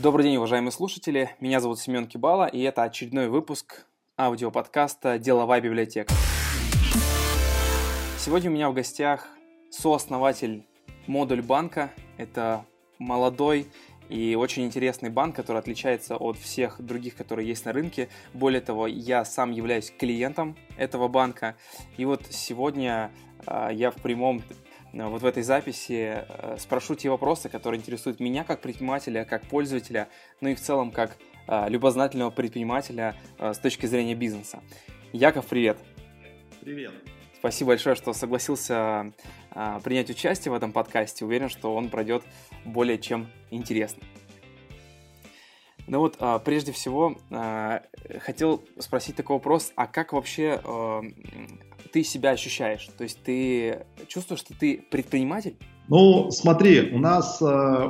Добрый день, уважаемые слушатели. Меня зовут Семен Кибала, и это очередной выпуск аудиоподкаста «Деловая библиотека». Сегодня у меня в гостях сооснователь модуль банка. Это молодой и очень интересный банк, который отличается от всех других, которые есть на рынке. Более того, я сам являюсь клиентом этого банка. И вот сегодня э, я в прямом вот в этой записи э, спрошу те вопросы, которые интересуют меня как предпринимателя, как пользователя, ну и в целом как э, любознательного предпринимателя с точки зрения бизнеса. Яков, привет! Привет! Спасибо большое, что согласился принять участие в этом подкасте. Уверен, что он пройдет более чем интересно. Ну вот, прежде всего, хотел спросить такой вопрос, а как вообще ты себя ощущаешь? То есть ты чувствуешь, что ты предприниматель? Ну, смотри, у нас э,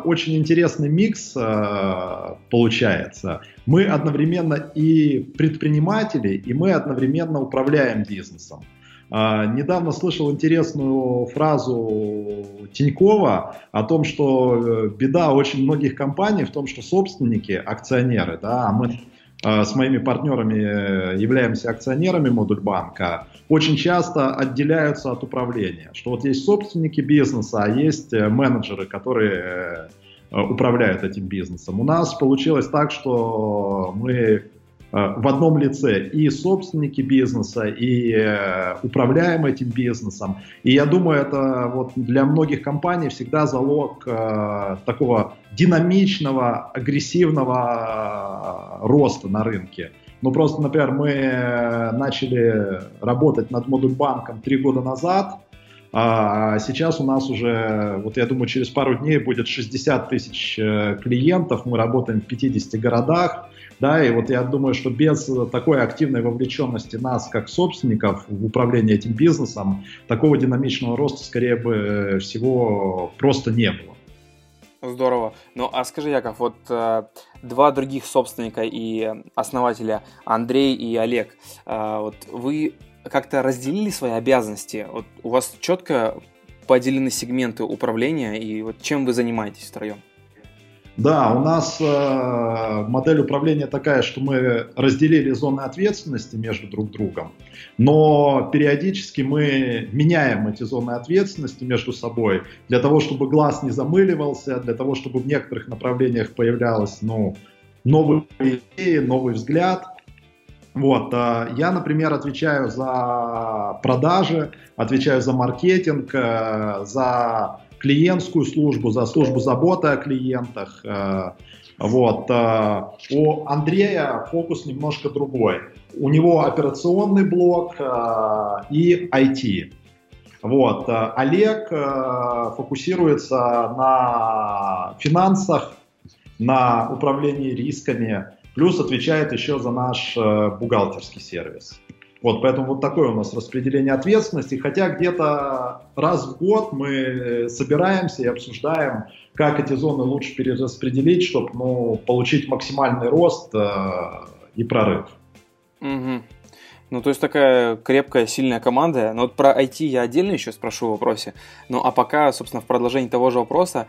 очень интересный микс э, получается. Мы одновременно и предприниматели, и мы одновременно управляем бизнесом. Э, недавно слышал интересную фразу Тинькова о том, что э, беда очень многих компаний в том, что собственники, акционеры, да, а мы с моими партнерами э, являемся акционерами Модульбанка, очень часто отделяются от управления. Что вот есть собственники бизнеса, а есть э, менеджеры, которые э, управляют этим бизнесом. У нас получилось так, что мы в одном лице и собственники бизнеса, и э, управляем этим бизнесом. И я думаю, это вот для многих компаний всегда залог э, такого динамичного, агрессивного роста на рынке. Ну просто, например, мы начали работать над модульбанком три года назад, а сейчас у нас уже, вот я думаю, через пару дней будет 60 тысяч клиентов, мы работаем в 50 городах, да, и вот я думаю, что без такой активной вовлеченности нас, как собственников, в управление этим бизнесом, такого динамичного роста, скорее бы всего, просто не было. Здорово. Ну, а скажи, Яков, вот э, два других собственника и основателя, Андрей и Олег, э, вот вы как-то разделили свои обязанности? Вот у вас четко поделены сегменты управления, и вот чем вы занимаетесь втроем? Да, у нас э, модель управления такая, что мы разделили зоны ответственности между друг другом, но периодически мы меняем эти зоны ответственности между собой для того, чтобы глаз не замыливался, для того, чтобы в некоторых направлениях появлялась ну, новые идеи, новый взгляд. Вот, э, я, например, отвечаю за продажи, отвечаю за маркетинг, э, за клиентскую службу, за службу заботы о клиентах. Э, вот. У Андрея фокус немножко другой. У него операционный блок и IT. Вот. Олег фокусируется на финансах, на управлении рисками, плюс отвечает еще за наш бухгалтерский сервис. Вот, поэтому вот такое у нас распределение ответственности. Хотя где-то раз в год мы собираемся и обсуждаем, как эти зоны лучше перераспределить, чтобы ну, получить максимальный рост э, и прорыв. Угу. Ну, то есть такая крепкая, сильная команда. Но вот про IT я отдельно еще спрошу в вопросе. Ну, а пока, собственно, в продолжении того же вопроса,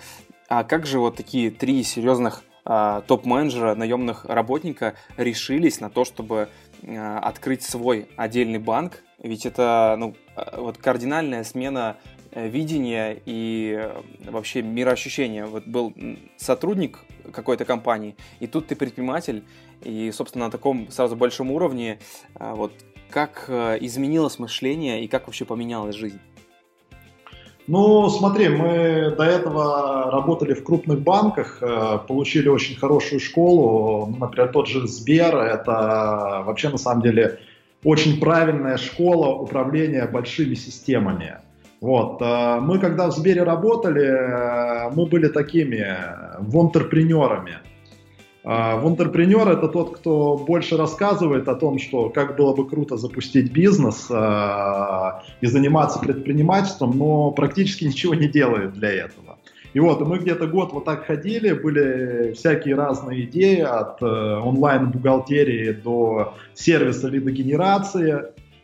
а как же вот такие три серьезных топ-менеджера, наемных работника решились на то, чтобы Э, открыть свой отдельный банк, ведь это ну, э, вот кардинальная смена э, видения и вообще мироощущения. Вот был сотрудник какой-то компании, и тут ты предприниматель, и, собственно, на таком сразу большом уровне, вот как изменилось мышление и как вообще поменялась жизнь? Ну, смотри, мы до этого работали в крупных банках, э, получили очень хорошую школу. Например, тот же Сбер, это вообще на самом деле очень правильная школа управления большими системами. Вот. Э, мы когда в Сбере работали, э, мы были такими вонтерпренерами. А, Вонтерпренер это тот, кто больше рассказывает о том, что как было бы круто запустить бизнес э, и заниматься предпринимательством, но практически ничего не делает для этого. И вот мы где-то год вот так ходили, были всякие разные идеи от э, онлайн-бухгалтерии до сервиса лидогенерации.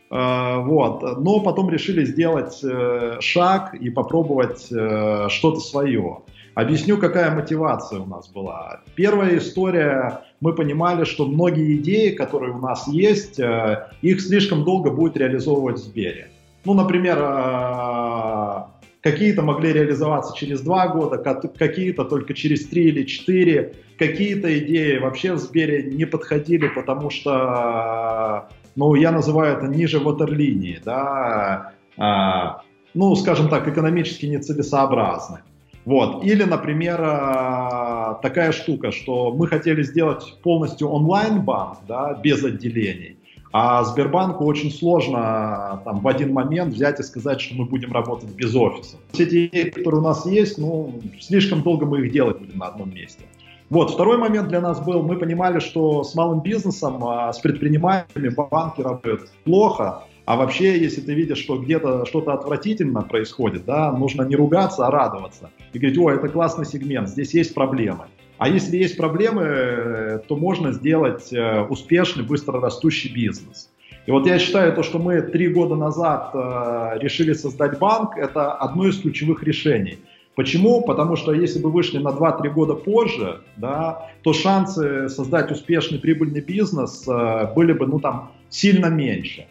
Э, вот. Но потом решили сделать э, шаг и попробовать э, что-то свое. Объясню, какая мотивация у нас была. Первая история, мы понимали, что многие идеи, которые у нас есть, э, их слишком долго будет реализовывать в Сбере. Ну, например, э, какие-то могли реализоваться через два года, какие-то только через три или четыре, какие-то идеи вообще в Сбере не подходили, потому что, ну, я называю это ниже ватерлинии, да, э, ну, скажем так, экономически нецелесообразны. Вот. Или, например, э, такая штука, что мы хотели сделать полностью онлайн-банк, да, без отделений, а Сбербанку очень сложно там, в один момент взять и сказать, что мы будем работать без офиса. Все эти идеи, которые у нас есть, ну, слишком долго мы их делать будем на одном месте. Вот, второй момент для нас был, мы понимали, что с малым бизнесом, а, с предпринимателями банки работают плохо, а вообще, если ты видишь, что где-то что-то отвратительно происходит, да, нужно не ругаться, а радоваться. И говорить, о, это классный сегмент, здесь есть проблемы. А если есть проблемы, то можно сделать э, успешный, быстро растущий бизнес. И вот я считаю, то, что мы три года назад э, решили создать банк, это одно из ключевых решений. Почему? Потому что если бы вышли на 2-3 года позже, да, то шансы создать успешный прибыльный бизнес э, были бы ну, там, сильно меньше.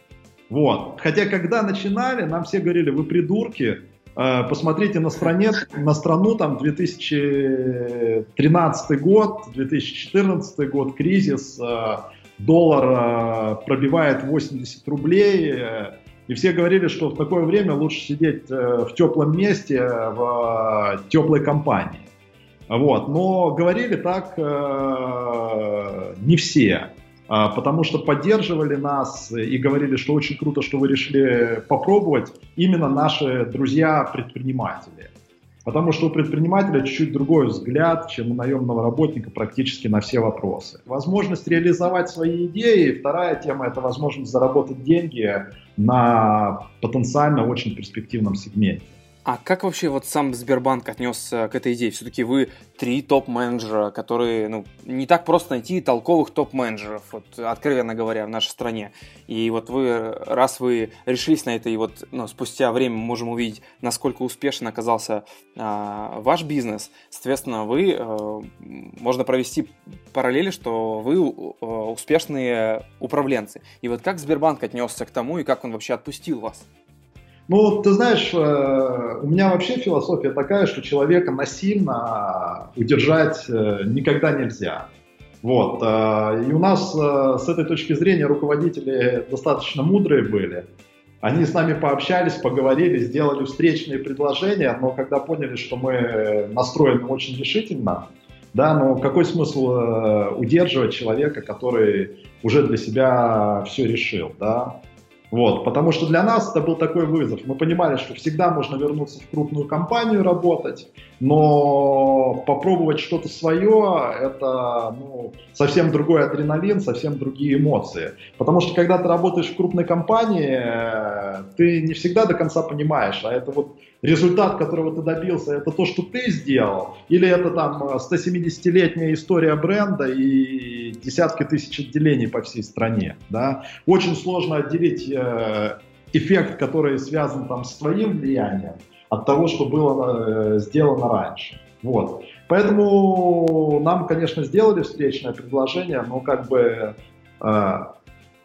Вот. Хотя, когда начинали, нам все говорили, вы придурки, э, посмотрите на, стране, на страну, там 2013 год, 2014 год, кризис, э, доллар э, пробивает 80 рублей, и все говорили, что в такое время лучше сидеть в теплом месте, в теплой компании. Вот. Но говорили так не все. А, потому что поддерживали нас и говорили, что очень круто, что вы решили попробовать именно наши друзья-предприниматели. Потому что у предпринимателя чуть-чуть другой взгляд, чем у наемного работника практически на все вопросы. Возможность реализовать свои идеи. Вторая тема – это возможность заработать деньги на потенциально очень перспективном сегменте. А как вообще вот сам Сбербанк отнесся к этой идее? Все-таки вы три топ-менеджера, которые, ну, не так просто найти толковых топ-менеджеров, вот, откровенно говоря, в нашей стране. И вот вы, раз вы решились на это, и вот ну, спустя время мы можем увидеть, насколько успешно оказался а, ваш бизнес, соответственно, вы, а, можно провести параллели, что вы а, успешные управленцы. И вот как Сбербанк отнесся к тому, и как он вообще отпустил вас? Ну, ты знаешь, э, у меня вообще философия такая, что человека насильно удержать э, никогда нельзя. Вот. Э, и у нас с этой точки зрения руководители достаточно мудрые были. Они с нами пообщались, поговорили, сделали встречные предложения, но когда поняли, что мы настроены очень решительно, да, но какой смысл удерживать человека, который уже для себя все решил, да? Вот, потому что для нас это был такой вызов. Мы понимали, что всегда можно вернуться в крупную компанию работать, но попробовать что-то свое – это ну, совсем другой адреналин, совсем другие эмоции. Потому что когда ты работаешь в крупной компании, ты не всегда до конца понимаешь, а это вот результат, которого ты добился, это то, что ты сделал, или это там 170-летняя история бренда и десятки тысяч отделений по всей стране. Да? Очень сложно отделить э, эффект, который связан там с твоим влиянием, от того, что было э, сделано раньше. Вот. Поэтому нам, конечно, сделали встречное предложение, но как бы э,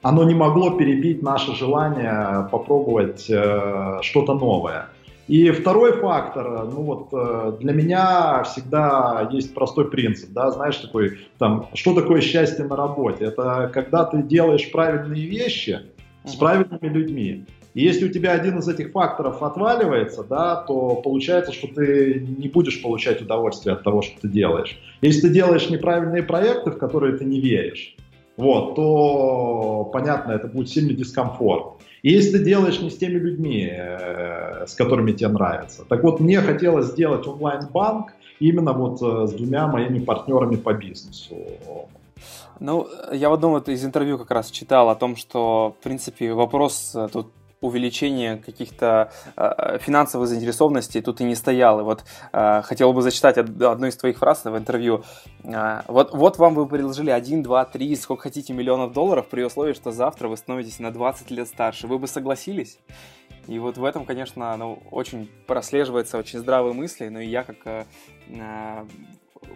оно не могло перебить наше желание попробовать э, что-то новое. И второй фактор, ну вот э, для меня всегда есть простой принцип, да, знаешь, такой, там, что такое счастье на работе? Это когда ты делаешь правильные вещи с правильными людьми. И если у тебя один из этих факторов отваливается, да, то получается, что ты не будешь получать удовольствие от того, что ты делаешь. Если ты делаешь неправильные проекты, в которые ты не веришь, вот, то, понятно, это будет сильный дискомфорт. И если ты делаешь не с теми людьми, э, с которыми тебе нравится. Так вот, мне хотелось сделать онлайн-банк именно вот э, с двумя моими партнерами по бизнесу. Ну, я в одном из интервью как раз читал о том, что, в принципе, вопрос э, тут увеличение каких-то э, финансовой заинтересованности тут и не стоял. И вот э, хотел бы зачитать одну из твоих фраз в интервью. Э, вот, вот вам вы предложили 1, 2, 3, сколько хотите миллионов долларов при условии, что завтра вы становитесь на 20 лет старше. Вы бы согласились? И вот в этом, конечно, ну, очень прослеживается очень здравые мысли, но и я как э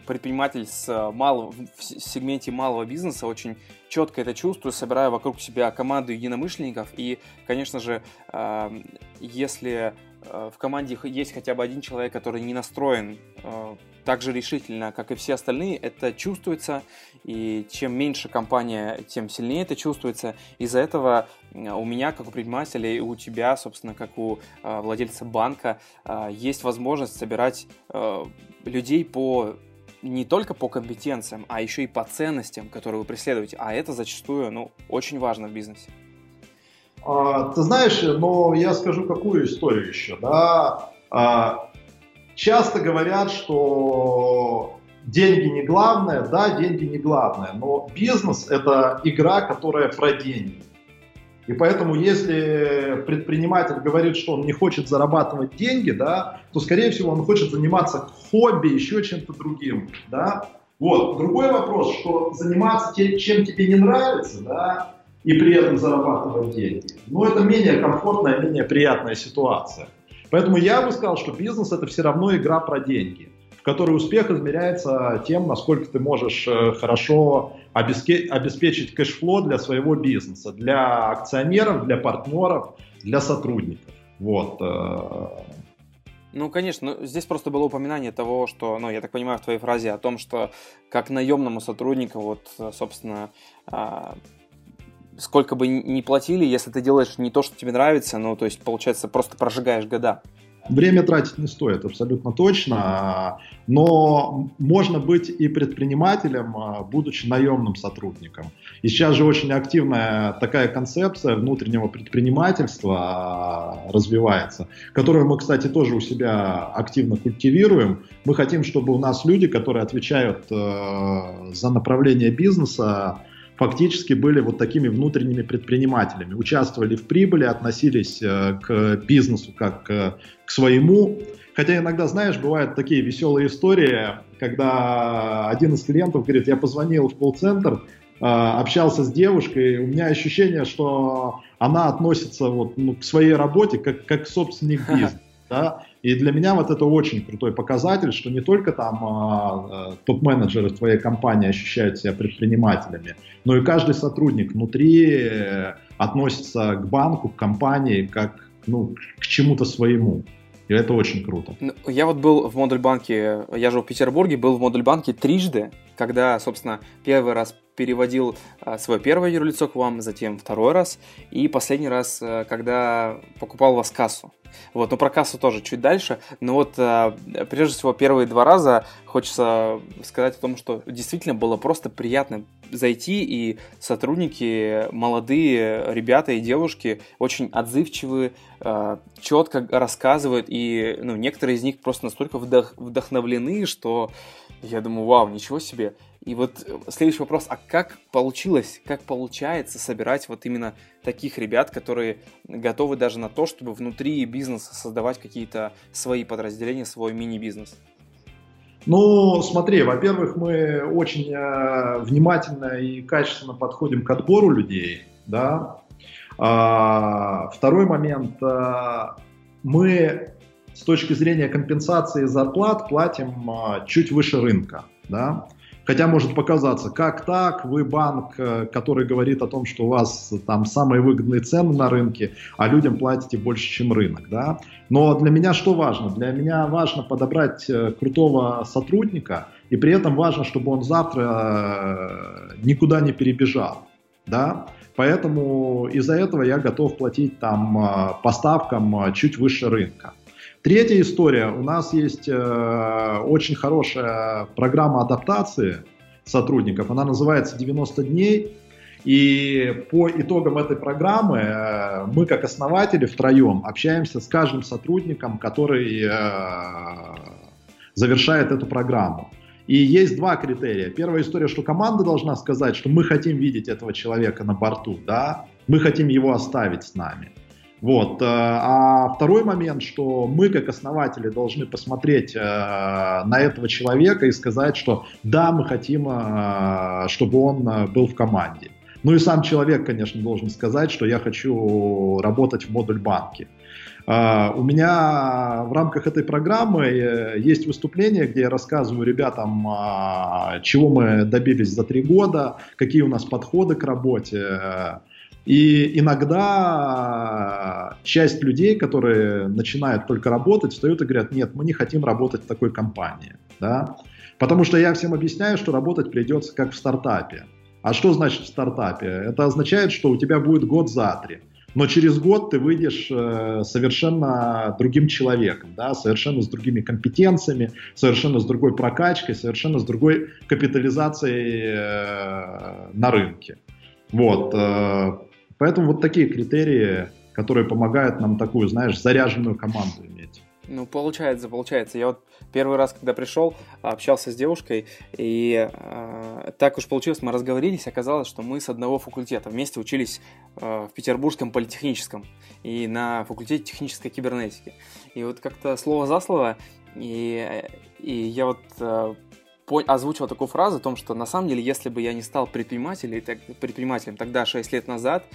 предприниматель с малого, в сегменте малого бизнеса очень четко это чувствую, собираю вокруг себя команду единомышленников. И, конечно же, э, если э, в команде есть хотя бы один человек, который не настроен э, так же решительно, как и все остальные, это чувствуется, и чем меньше компания, тем сильнее это чувствуется. Из-за этого у меня, как у предпринимателя, и у тебя, собственно, как у э, владельца банка, э, есть возможность собирать э, людей по не только по компетенциям, а еще и по ценностям, которые вы преследуете. А это зачастую ну, очень важно в бизнесе. А, ты знаешь, но я скажу какую историю еще. Да? А, часто говорят, что деньги не главное, да, деньги не главное, но бизнес это игра, которая про деньги. И поэтому, если предприниматель говорит, что он не хочет зарабатывать деньги, да, то, скорее всего, он хочет заниматься хобби, еще чем-то другим. Да. Вот. Другой вопрос, что заниматься тем, чем тебе не нравится, да, и при этом зарабатывать деньги, ну, это менее комфортная, менее приятная ситуация. Поэтому я бы сказал, что бизнес это все равно игра про деньги, в которой успех измеряется тем, насколько ты можешь э, хорошо обеспечить кэшфло для своего бизнеса, для акционеров, для партнеров, для сотрудников. Вот. Э. Ну, конечно, здесь просто было упоминание того, что, ну, я так понимаю, в твоей фразе о том, что как наемному сотруднику, вот, собственно, а, сколько бы ни платили, если ты делаешь не то, что тебе нравится, ну, то есть, получается, просто прожигаешь года. Время тратить не стоит, абсолютно точно. Но можно быть и предпринимателем, а, будучи наемным сотрудником. И сейчас же очень активная такая концепция внутреннего предпринимательства а, развивается, которую мы, кстати, тоже у себя активно культивируем. Мы хотим, чтобы у нас люди, которые отвечают э, за направление бизнеса, фактически были вот такими внутренними предпринимателями, участвовали в прибыли, относились э, к бизнесу как к своему. Хотя иногда, знаешь, бывают такие веселые истории, когда один из клиентов говорит, я позвонил в колл-центр, э, общался с девушкой, у меня ощущение, что она относится вот, ну, к своей работе как, как собственник бизнеса. Да? И для меня вот это очень крутой показатель, что не только там э, топ-менеджеры твоей компании ощущают себя предпринимателями, но и каждый сотрудник внутри э, относится к банку, к компании как ну, к чему-то своему. И это очень круто. Ну, я вот был в модуль банке, я жил в Петербурге, был в модуль банке трижды, когда, собственно, первый раз переводил а, свое первое юрлицо к вам, затем второй раз, и последний раз, э, когда покупал у вас кассу. Вот, но про кассу тоже чуть дальше. Но вот а, прежде всего первые два раза хочется сказать о том, что действительно было просто приятно зайти, и сотрудники, молодые ребята и девушки очень отзывчивы, а, четко рассказывают, и ну, некоторые из них просто настолько вдох вдохновлены, что я думаю, вау, ничего себе. И вот э, следующий вопрос, а как получилось, как получается собирать вот именно таких ребят, которые готовы даже на то, чтобы внутри бизнеса создавать какие-то свои подразделения, свой мини-бизнес? Ну, смотри, во-первых, мы очень э, внимательно и качественно подходим к отбору людей, да. А, второй момент, э, мы с точки зрения компенсации зарплат платим чуть выше рынка, да. Хотя может показаться, как так, вы банк, э, который говорит о том, что у вас там самые выгодные цены на рынке, а людям платите больше, чем рынок. Да? Но для меня что важно? Для меня важно подобрать э, крутого сотрудника, и при этом важно, чтобы он завтра э, никуда не перебежал. Да? Поэтому из-за этого я готов платить там поставкам чуть выше рынка. Третья история. У нас есть э, очень хорошая программа адаптации сотрудников. Она называется 90 дней. И по итогам этой программы э, мы, как основатели, втроем общаемся с каждым сотрудником, который э, завершает эту программу. И есть два критерия. Первая история, что команда должна сказать, что мы хотим видеть этого человека на борту, да, мы хотим его оставить с нами. Вот. Э, а второй момент, что мы как основатели должны посмотреть э, на этого человека и сказать, что да, мы хотим, э, чтобы он был в команде. Ну и сам человек, конечно, должен сказать, что я хочу работать в модуль банке. У меня в рамках этой программы есть выступление, где я рассказываю ребятам, чего мы добились за три года, какие у нас подходы к работе. И иногда часть людей, которые начинают только работать, встают и говорят, нет, мы не хотим работать в такой компании. Да? Потому что я всем объясняю, что работать придется как в стартапе. А что значит в стартапе? Это означает, что у тебя будет год за три. Но через год ты выйдешь э, совершенно другим человеком, да, совершенно с другими компетенциями, совершенно с другой прокачкой, совершенно с другой капитализацией э, на рынке. Вот. Поэтому вот такие критерии, которые помогают нам такую, знаешь, заряженную команду иметь. Ну, получается, получается. Я вот первый раз, когда пришел, общался с девушкой, и э, так уж получилось, мы разговорились, оказалось, что мы с одного факультета вместе учились э, в Петербургском политехническом и на факультете технической кибернетики. И вот как-то слово за слово, и, и я вот э, озвучил такую фразу о том, что на самом деле, если бы я не стал предпринимателем, предпринимателем тогда, 6 лет назад,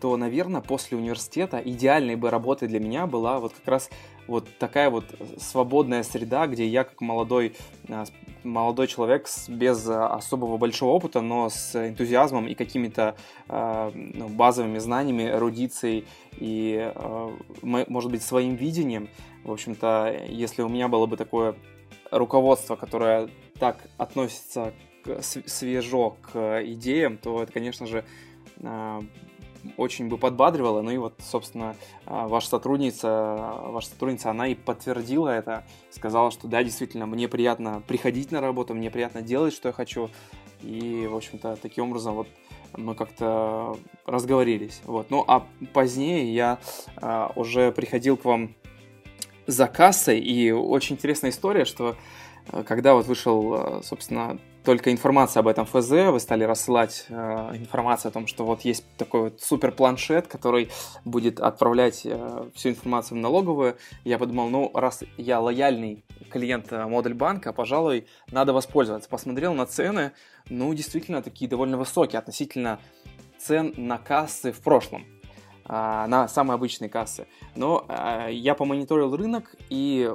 то, наверное, после университета идеальной бы работой для меня была вот как раз вот такая вот свободная среда, где я как молодой, а, молодой человек без особого большого опыта, но с энтузиазмом и какими-то э, базовыми знаниями, эрудицией и, э, может быть, своим видением. В общем-то, если у меня было бы такое руководство, которое так относится к, свежо к идеям, то это, конечно же, очень бы подбадривало. Ну и вот, собственно, а, ваша сотрудница, ваша сотрудница, она и подтвердила это, сказала, что да, действительно, мне приятно приходить на работу, мне приятно делать, что я хочу. И, в общем-то, таким образом вот мы как-то разговорились. Вот. Ну, а позднее я а, уже приходил к вам за кассой, и очень интересная история, что а, когда вот вышел, а, собственно, только информация об этом ФЗ, вы стали рассылать э, информацию о том, что вот есть такой вот супер планшет, который будет отправлять э, всю информацию в налоговую. Я подумал, ну, раз я лояльный клиент э, модуль банка, пожалуй, надо воспользоваться. Посмотрел на цены, ну, действительно, такие довольно высокие относительно цен на кассы в прошлом э, на самые обычные кассы. Но э, я помониторил рынок и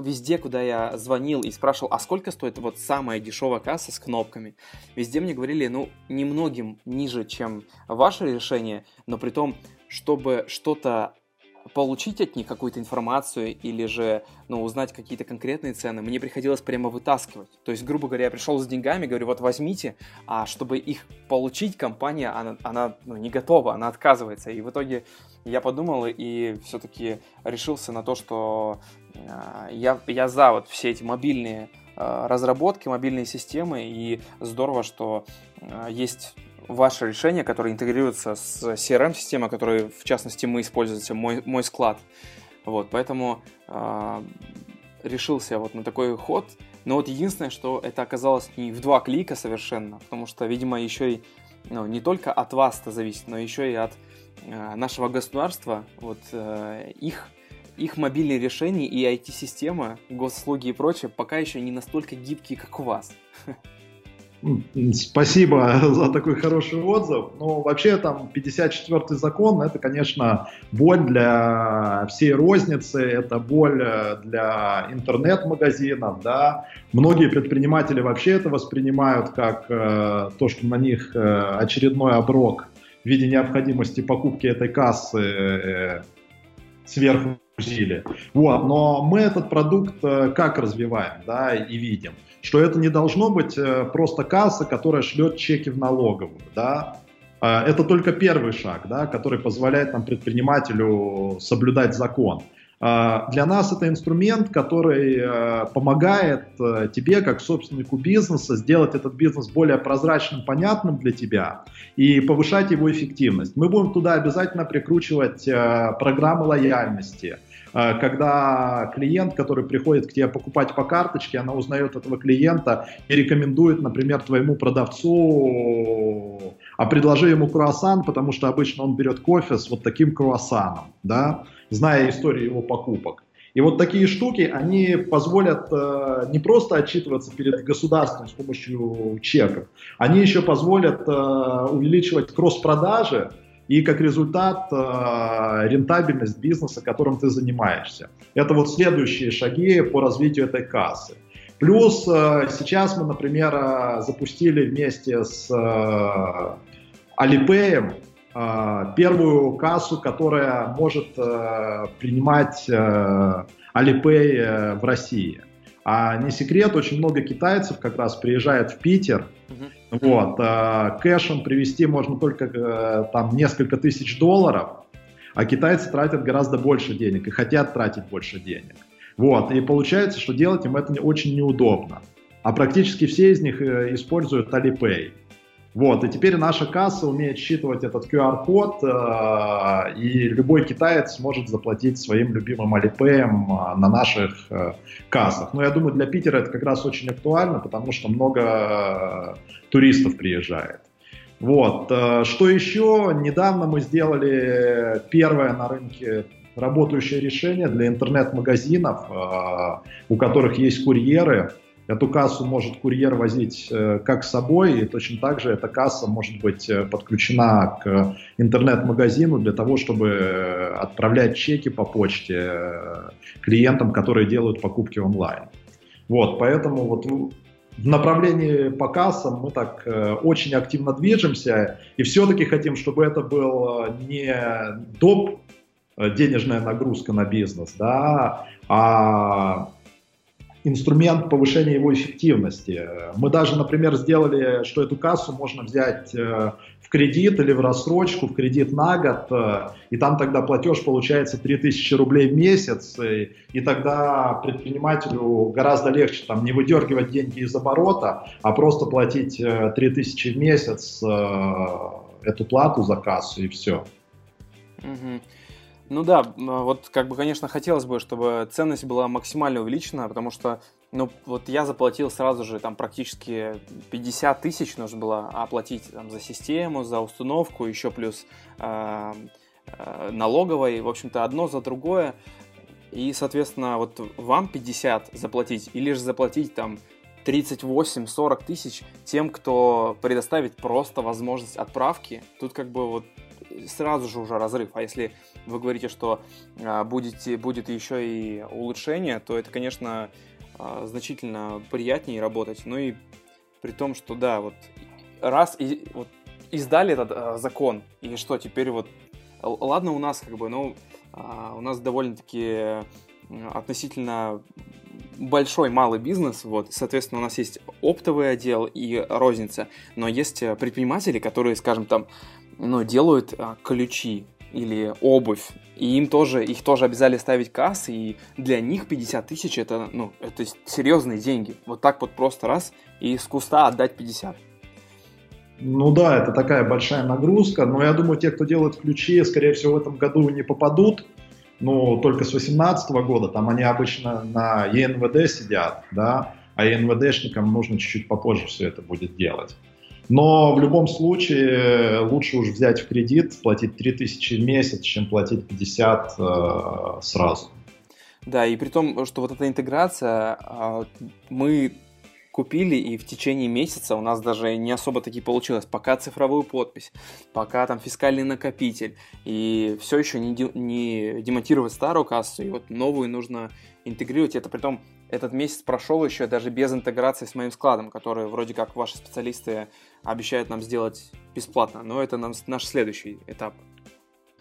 везде, куда я звонил и спрашивал, а сколько стоит вот самая дешевая касса с кнопками, везде мне говорили, ну, немногим ниже, чем ваше решение, но при том, чтобы что-то получить от них какую-то информацию или же ну, узнать какие-то конкретные цены, мне приходилось прямо вытаскивать. То есть, грубо говоря, я пришел с деньгами, говорю, вот возьмите, а чтобы их получить, компания, она, она ну, не готова, она отказывается. И в итоге я подумал и все-таки решился на то, что я, я за вот все эти мобильные э, разработки, мобильные системы, и здорово, что э, есть ваше решение, которое интегрируется с CRM-системой, которую, в частности, мы используем, мой, мой склад. Вот, поэтому э, решился вот на такой ход. Но вот единственное, что это оказалось не в два клика совершенно, потому что, видимо, еще и ну, не только от вас это зависит, но еще и от э, нашего государства, вот э, их их мобильные решения и IT-система, госуслуги и прочее пока еще не настолько гибкие, как у вас. Спасибо за такой хороший отзыв. Ну, вообще, там, 54-й закон, это, конечно, боль для всей розницы, это боль э, для интернет-магазинов, да. Многие предприниматели вообще это воспринимают как э, то, что на них э, очередной оброк в виде необходимости покупки этой кассы э, сверху Вот, но мы этот продукт э, как развиваем, да, и видим – что это не должно быть э, просто касса, которая шлет чеки в налоговую, да, а, это только первый шаг, да, который позволяет нам, предпринимателю, соблюдать закон. А, для нас это инструмент, который э, помогает тебе, как собственнику бизнеса, сделать этот бизнес более прозрачным, понятным для тебя и повышать его эффективность. Мы будем туда обязательно прикручивать программы лояльности, когда клиент, который приходит к тебе покупать по карточке, она узнает этого клиента и рекомендует, например, твоему продавцу, а предложи ему круассан, потому что обычно он берет кофе с вот таким круассаном, да, зная историю его покупок. И вот такие штуки, они позволят э, не просто отчитываться перед государством с помощью чеков, они еще позволят э, увеличивать кросс-продажи и как результат э, рентабельность бизнеса, которым ты занимаешься. Это вот следующие шаги по развитию этой кассы. Плюс э, сейчас мы, например, э, запустили вместе с э, первую кассу, которая может принимать Alipay в России. А не секрет, очень много китайцев как раз приезжает в Питер. Uh-huh. Вот, кэшем привезти можно только там несколько тысяч долларов, а китайцы тратят гораздо больше денег и хотят тратить больше денег. Вот, и получается, что делать им это очень неудобно. А практически все из них используют Alipay. Вот, и теперь наша касса умеет считывать этот QR-код, э, и любой китаец сможет заплатить своим любимым Алипеем э, на наших э, кассах. Но я думаю, для Питера это как раз очень актуально, потому что много э, туристов приезжает. Вот. Э, что еще? Недавно мы сделали первое на рынке работающее решение для интернет-магазинов, э, у которых есть курьеры, Эту кассу может курьер возить э, как с собой, и точно так же эта касса может быть э, подключена к интернет-магазину для того, чтобы э, отправлять чеки по почте клиентам, которые делают покупки онлайн. Вот, поэтому вот в направлении по кассам мы так очень активно движемся, и все-таки хотим, чтобы это был не доп денежная нагрузка на бизнес, да, а инструмент повышения его эффективности. Мы даже, например, сделали, что эту кассу можно взять э, в кредит или в рассрочку, в кредит на год, э, и там тогда платеж получается 3000 рублей в месяц, и, и тогда предпринимателю гораздо легче там не выдергивать деньги из оборота, а просто платить 3000 э, в месяц эту плату за кассу и все. Угу. Ну да, а, вот как бы, конечно, хотелось бы, чтобы ценность была максимально увеличена, потому что, ну, вот я заплатил сразу же там практически 50 тысяч нужно было оплатить там, за систему, за установку, еще плюс э, э, налоговой, в общем-то, одно за другое. И, соответственно, вот вам 50 заплатить или же заплатить там 38-40 тысяч тем, кто предоставит просто возможность отправки. Тут как бы вот сразу же уже разрыв. А если вы говорите, что а, будете, будет еще и улучшение, то это, конечно, а, значительно приятнее работать. Ну и при том, что да, вот раз и, вот, издали этот а, закон, и что теперь вот, ладно у нас как бы, ну, а, у нас довольно-таки относительно большой малый бизнес, вот, соответственно, у нас есть оптовый отдел и розница, но есть предприниматели, которые, скажем, там, ну, делают а, ключи или обувь, и им тоже, их тоже обязали ставить кассы, и для них 50 тысяч это, ну, это серьезные деньги. Вот так вот просто раз и с куста отдать 50. Ну да, это такая большая нагрузка, но я думаю, те, кто делает ключи, скорее всего, в этом году не попадут, ну, только с 2018 года, там они обычно на ЕНВД сидят, да, а ЕНВДшникам нужно чуть-чуть попозже все это будет делать. Но в любом случае лучше уж взять в кредит, платить 3000 в месяц, чем платить 50 э, сразу. Да, и при том, что вот эта интеграция, э, мы купили, и в течение месяца у нас даже не особо таки получилось. Пока цифровую подпись, пока там фискальный накопитель, и все еще не, не демонтировать старую кассу, и вот новую нужно интегрировать. Это при том этот месяц прошел еще даже без интеграции с моим складом, который вроде как ваши специалисты обещают нам сделать бесплатно. Но это наш следующий этап.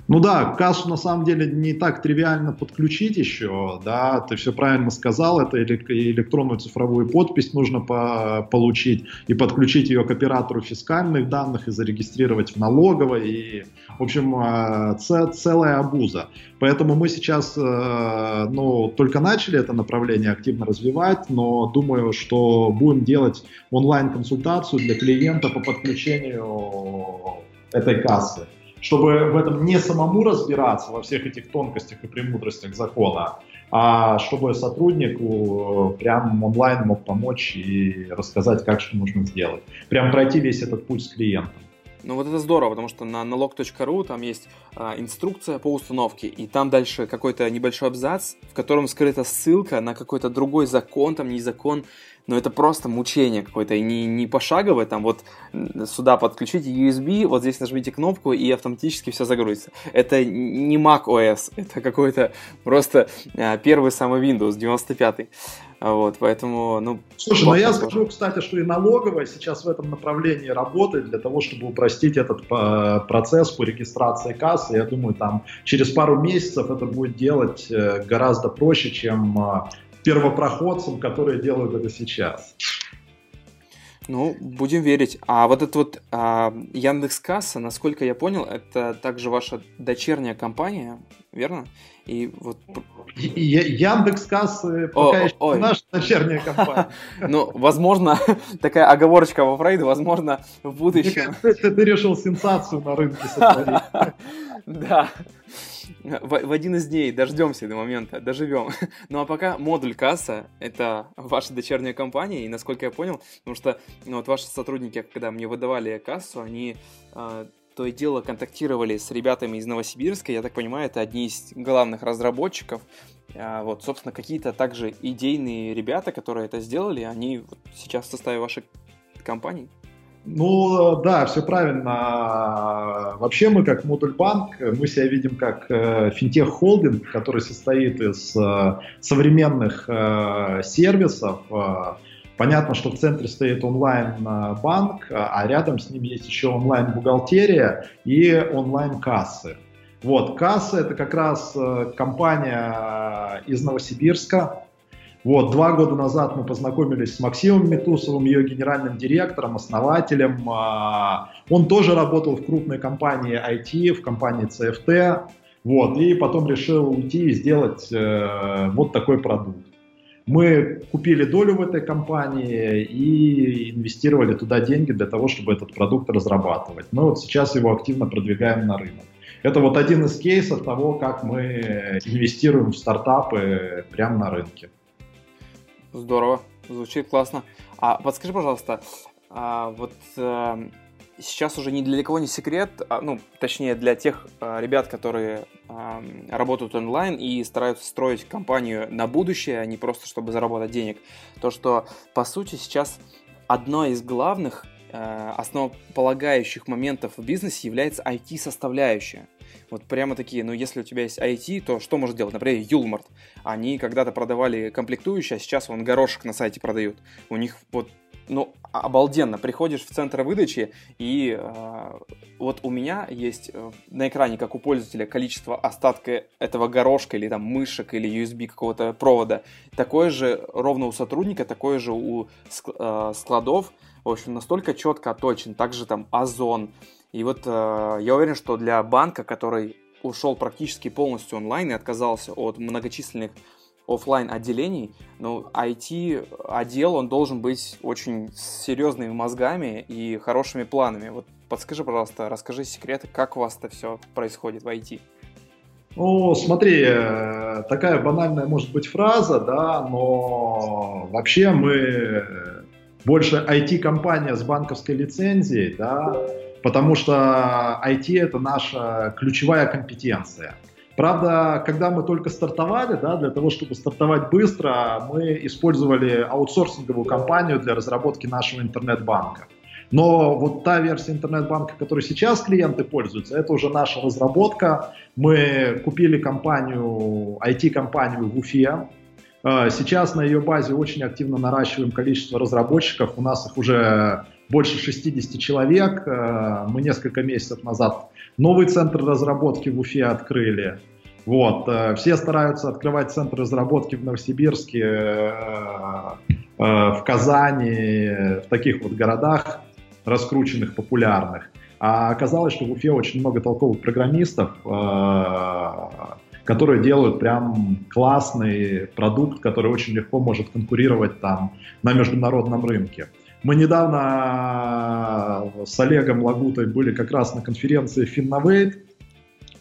Ну да, кассу на самом деле не так тривиально подключить еще, да, ты все правильно сказал, это электронную цифровую подпись нужно по получить и подключить ее к оператору фискальных данных и зарегистрировать в налоговой, и, в общем, э, целая обуза. Поэтому мы сейчас, э, ну, только начали это направление активно развивать, но думаю, что будем делать онлайн-консультацию для клиента по подключению этой кассы чтобы в этом не самому разбираться во всех этих тонкостях и премудростях закона, а чтобы сотруднику э, прям онлайн мог помочь и рассказать, как что нужно сделать. Прям пройти весь этот путь с клиентом. Ну вот это здорово, потому что на налог.ру там есть а, инструкция по установке, и там дальше какой-то небольшой абзац, в котором скрыта ссылка на какой-то другой закон, там не закон, но это просто мучение какое-то, и не, не пошаговое, там вот сюда подключите USB, вот здесь нажмите кнопку, и автоматически все загрузится. Это не Mac OS, это какой-то просто а, первый самый Windows 95 вот, поэтому, ну... Слушай, ну я скажу, кстати, что и налоговая сейчас в этом направлении работает для того, чтобы упростить этот э, процесс по регистрации кассы. Я думаю, там через пару месяцев это будет делать э, гораздо проще, чем э, первопроходцам, которые делают это сейчас. Ну, будем верить. А вот это вот а, Яндекс Касса, насколько я понял, это также ваша дочерняя компания, верно? И вот... Яндекс Кассы пока еще ой. наша дочерняя компания. Ну, возможно, такая оговорочка во Фрейде, возможно, в будущем... Ты решил сенсацию на рынке сотворить. Да в, в один из дней дождемся до момента, доживем. Ну а пока модуль касса — это ваша дочерняя компания, и насколько я понял, потому что ну, вот ваши сотрудники, когда мне выдавали кассу, они э, то и дело контактировали с ребятами из Новосибирска, я так понимаю, это одни из главных разработчиков, а, вот, собственно, какие-то также идейные ребята, которые это сделали, они вот сейчас в составе вашей компании? Ну, да, все правильно. Вообще мы как модуль банк, мы себя видим как э, финтех-холдинг, который состоит из э, современных э, сервисов. Понятно, что в центре стоит онлайн-банк, а рядом с ним есть еще онлайн-бухгалтерия и онлайн-кассы. Вот, касса это как раз компания из Новосибирска, вот, два года назад мы познакомились с Максимом Метусовым, ее генеральным директором, основателем. А, он тоже работал в крупной компании IT, в компании CFT. Вот, и потом решил уйти и сделать э, вот такой продукт. Мы купили долю в этой компании и инвестировали туда деньги для того, чтобы этот продукт разрабатывать. Мы вот сейчас его активно продвигаем на рынок. Это вот один из кейсов того, как мы инвестируем в стартапы прямо на рынке. Здорово, звучит классно. А подскажи, пожалуйста, а, вот а, сейчас уже ни для кого не секрет, а, ну, точнее, для тех а, ребят, которые а, работают онлайн и стараются строить компанию на будущее, а не просто чтобы заработать денег, то, что, по сути, сейчас одно из главных основополагающих моментов в бизнесе является IT-составляющая. Вот прямо такие, ну если у тебя есть IT, то что может делать? Например, Юлмарт. Они когда-то продавали комплектующие, а сейчас он горошек на сайте продают. У них вот ну, обалденно. Приходишь в центр выдачи, и э, вот у меня есть э, на экране, как у пользователя, количество остатка этого горошка или там мышек или USB какого-то провода. Такое же ровно у сотрудника, такое же у э, складов. В общем, настолько четко оточен. Также там Озон, и вот э, я уверен, что для банка, который ушел практически полностью онлайн и отказался от многочисленных офлайн отделений, ну, IT-отдел, он должен быть очень серьезными мозгами и хорошими планами. Вот подскажи, пожалуйста, расскажи секреты, как у вас это все происходит в IT. Ну, смотри, э, такая банальная может быть фраза, да, но вообще мы больше IT-компания с банковской лицензией, да, потому что IT это наша ключевая компетенция. Правда, когда мы только стартовали, да, для того, чтобы стартовать быстро, мы использовали аутсорсинговую компанию для разработки нашего интернет-банка. Но вот та версия интернет-банка, которой сейчас клиенты пользуются, это уже наша разработка. Мы купили компанию, IT-компанию в Уфе. А, сейчас на ее базе очень активно наращиваем количество разработчиков. У нас их уже больше 60 человек. Э, мы несколько месяцев назад новый центр разработки в Уфе открыли. Вот. Э, все стараются открывать центр разработки в Новосибирске, э, в Казани, в таких вот городах раскрученных, популярных. А оказалось, что в Уфе очень много толковых программистов, которые делают прям классный продукт, который очень легко может конкурировать там на международном рынке. Мы недавно э, с Олегом Лагутой были как раз на конференции Finnovate,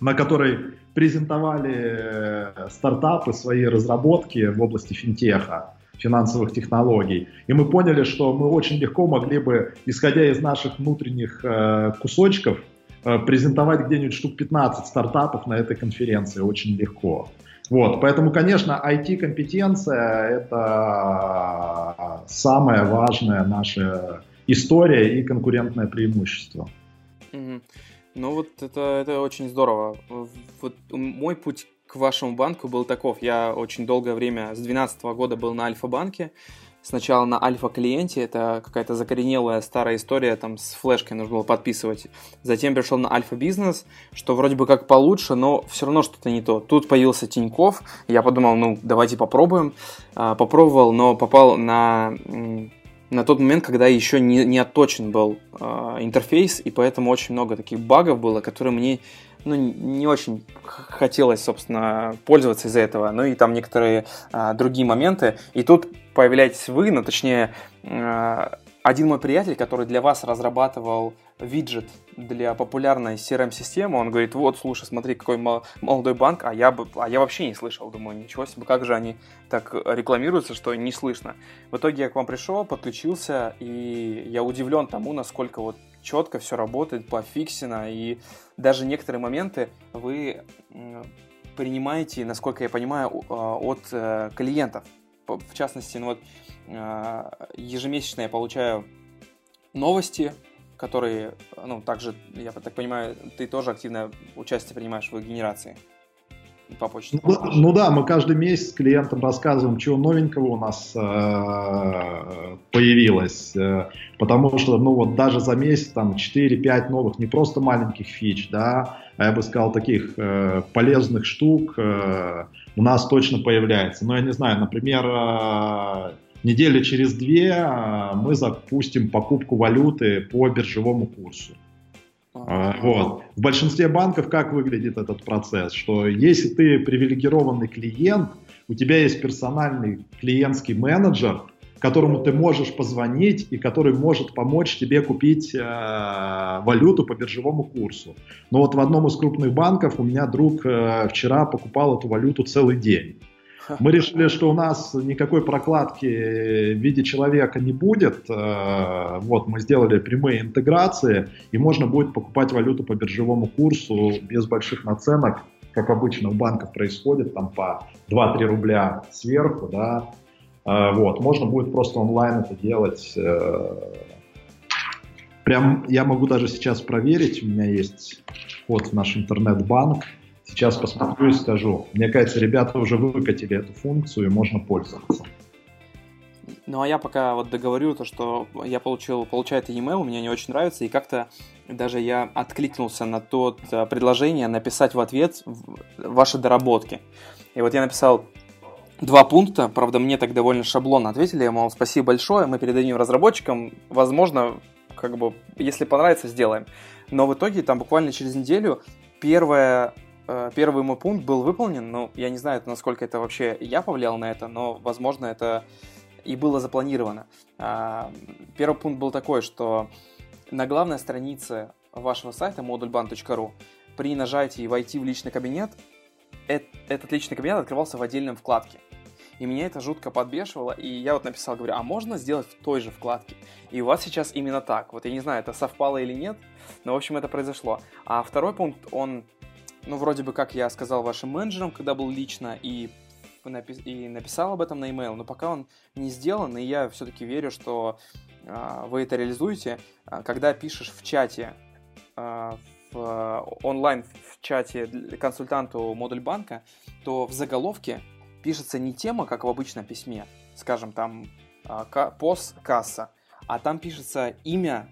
на которой презентовали э, стартапы, свои разработки в области финтеха. финансовых технологий. И мы поняли, что мы очень легко могли бы, исходя из наших внутренних э, кусочков, презентовать где-нибудь штук 15 стартапов на этой конференции очень легко. Вот, поэтому, конечно, IT-компетенция – это самая важная наша история и конкурентное преимущество. Ну вот это, это очень здорово. Вот мой путь к вашему банку был таков. Я очень долгое время, с 2012 года был на Альфа-банке. Сначала на Альфа-клиенте, это какая-то закоренелая старая история, там с флешкой нужно было подписывать. Затем перешел на Альфа-бизнес, что вроде бы как получше, но все равно что-то не то. Тут появился Тиньков, я подумал, ну давайте попробуем. А, попробовал, но попал на на тот момент, когда еще не, не отточен был э, интерфейс, и поэтому очень много таких багов было, которые мне ну, не очень хотелось, собственно, пользоваться из-за этого. Ну и там некоторые э, другие моменты. И тут появляетесь вы, ну точнее, э, один мой приятель, который для вас разрабатывал виджет для популярной CRM-системы, он говорит, вот, слушай, смотри, какой молодой банк, а я, бы, а я вообще не слышал. Думаю, ничего себе, как же они так рекламируются, что не слышно. В итоге я к вам пришел, подключился, и я удивлен тому, насколько вот четко все работает, пофиксено, и даже некоторые моменты вы принимаете, насколько я понимаю, а, от э, клиентов. В частности, ну вот а, ежемесячно я получаю новости которые, ну, также, я так понимаю, ты тоже активно участие принимаешь в их генерации по почте. Ну, ну да, мы каждый месяц клиентам рассказываем, чего новенького у нас э, появилось, э, потому что, ну вот даже за месяц там 4-5 новых, не просто маленьких фич, да, а я бы сказал таких э, полезных штук э, у нас точно появляется. Но я не знаю, например, э, недели через две а, мы запустим покупку валюты по биржевому курсу. А, вот. В большинстве банков как выглядит этот процесс? Что если ты привилегированный клиент, у тебя есть персональный клиентский менеджер, которому ты можешь позвонить и который может помочь тебе купить э, валюту по биржевому курсу. Но вот в одном из крупных банков у меня друг э, вчера покупал эту валюту целый день. Мы решили, что у нас никакой прокладки в виде человека не будет. Э, вот, мы сделали прямые интеграции, и можно будет покупать валюту по биржевому курсу без больших наценок, как обычно у банков происходит, там по 2-3 рубля сверху, да. Э, вот, можно будет просто онлайн это делать. Э, прям я могу даже сейчас проверить, у меня есть вход в наш интернет-банк, Сейчас посмотрю и скажу. Мне кажется, ребята уже выкатили эту функцию и можно пользоваться. Ну а я пока вот договорю то, что я получил, получаю это e-mail, мне не очень нравится, и как-то даже я откликнулся на то э, предложение написать в ответ ваши доработки. И вот я написал два пункта, правда, мне так довольно шаблонно ответили, я, мол, спасибо большое, мы передадим разработчикам, возможно, как бы, если понравится, сделаем. Но в итоге там буквально через неделю первая Э, первый мой пункт был выполнен, но я не знаю, насколько это вообще я повлиял на это, но, возможно, это и было запланировано. А, первый пункт был такой, что на главной странице вашего сайта modulban.ru при нажатии «Войти в личный кабинет» этот личный кабинет открывался в отдельном вкладке. И меня это жутко подбешивало, и я вот написал, говорю, а можно сделать в той же вкладке? И у вас сейчас именно так. Вот я не знаю, это совпало или нет, но, в общем, это произошло. А второй пункт, он ну, вроде бы, как я сказал вашим менеджерам, когда был лично, и, и написал об этом на e-mail, но пока он не сделан, и я все-таки верю, что э, вы это реализуете, а, когда пишешь в чате, э, в, онлайн в чате консультанту модуль банка, то в заголовке пишется не тема, как в обычном письме, скажем, там э, пост касса, а там пишется имя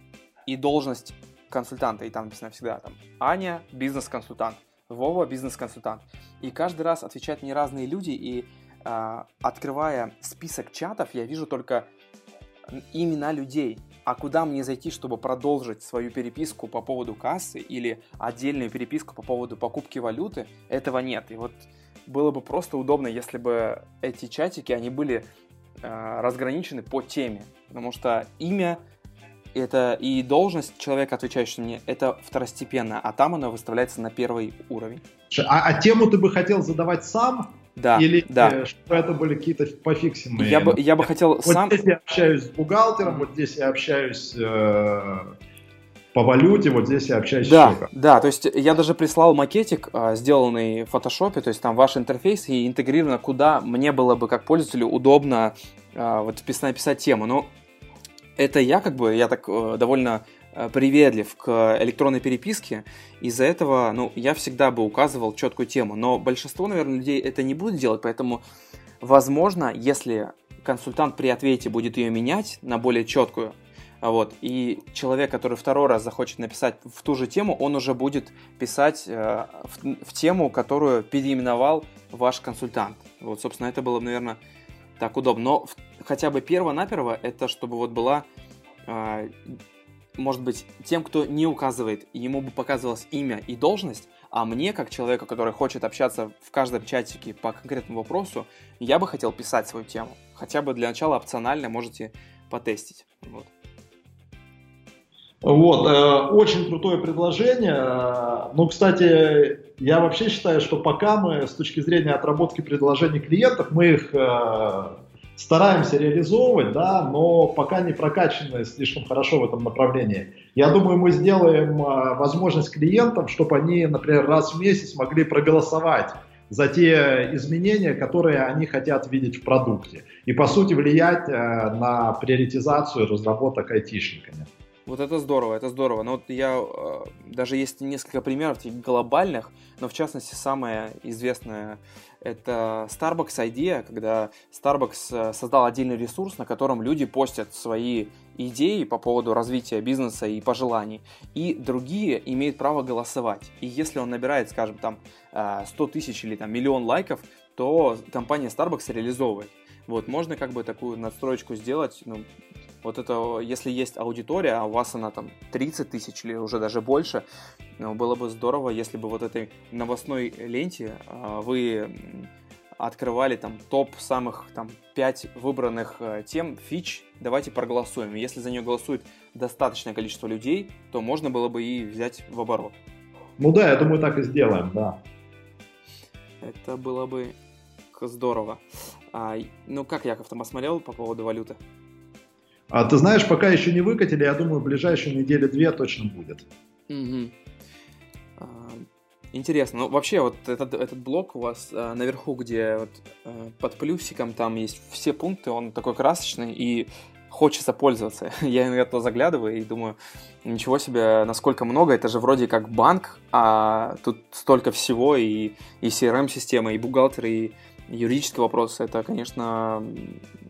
и должность консультанта, и там написано всегда там Аня, бизнес-консультант. Вова бизнес-консультант. И каждый раз отвечают мне разные люди, и э, открывая список чатов, я вижу только имена людей. А куда мне зайти, чтобы продолжить свою переписку по поводу кассы или отдельную переписку по поводу покупки валюты, этого нет. И вот было бы просто удобно, если бы эти чатики, они были э, разграничены по теме. Потому что имя это и должность человека, отвечающего мне, это второстепенно, а там она выставляется на первый уровень. А, а тему ты бы хотел задавать сам? Да, Или да. что это были какие-то пофиксенные? Я бы, я бы хотел вот сам... здесь я общаюсь с бухгалтером, вот здесь я общаюсь э, по валюте, вот здесь я общаюсь да, с человеком. Да, то есть я даже прислал макетик, а, сделанный в фотошопе, то есть там ваш интерфейс и интегрировано, куда мне было бы как пользователю удобно а, вот написать тему. Но это я как бы, я так э, довольно э, привередлив к электронной переписке. Из-за этого, ну, я всегда бы указывал четкую тему. Но большинство, наверное, людей это не будет делать, поэтому, возможно, если консультант при ответе будет ее менять на более четкую, вот, и человек, который второй раз захочет написать в ту же тему, он уже будет писать э, в, в тему, которую переименовал ваш консультант. Вот, собственно, это было, наверное, так удобно. Но в, хотя бы перво-наперво это чтобы вот была э, может быть, тем, кто не указывает, ему бы показывалось имя и должность, а мне, как человеку, который хочет общаться в каждом чатике по конкретному вопросу, я бы хотел писать свою тему. Хотя бы для начала опционально можете потестить. Вот. Вот, э, очень крутое предложение. Ну, кстати, я вообще считаю, что пока мы с точки зрения отработки предложений клиентов, мы их э, стараемся реализовывать, да, но пока не прокачаны слишком хорошо в этом направлении. Я думаю, мы сделаем э, возможность клиентам, чтобы они, например, раз в месяц могли проголосовать за те изменения, которые они хотят видеть в продукте. И, по сути, влиять э, на приоритизацию разработок айтишниками. Вот это здорово, это здорово. Но вот я, э, даже есть несколько примеров таких глобальных, но в частности самое известное это Starbucks идея, когда Starbucks э, создал отдельный ресурс, на котором люди постят свои идеи по поводу развития бизнеса и пожеланий, и другие имеют право голосовать. И если он набирает, скажем, там 100 э, тысяч или там миллион лайков, то компания Starbucks реализовывает. Вот, можно как бы такую надстроечку сделать, ну, вот это, если есть аудитория, а у вас она там 30 тысяч или уже даже больше, ну, было бы здорово, если бы вот этой новостной ленте а, вы открывали там топ самых там 5 выбранных э, тем, фич, давайте проголосуем. Если за нее голосует достаточное количество людей, то можно было бы и взять в оборот. Ну да, я думаю, так и сделаем, да. Это было бы здорово. А, ну как, Яков, там осмотрел по поводу валюты? А ты знаешь, пока еще не выкатили, я думаю, в ближайшие недели две точно будет. Угу. Интересно. Ну, вообще, вот этот, этот блок у вас а, наверху, где вот, а, под плюсиком там есть все пункты, он такой красочный и хочется пользоваться. Я иногда заглядываю и думаю, ничего себе, насколько много, это же вроде как банк, а тут столько всего, и, и CRM-система, и бухгалтеры, и юридический вопрос, это, конечно,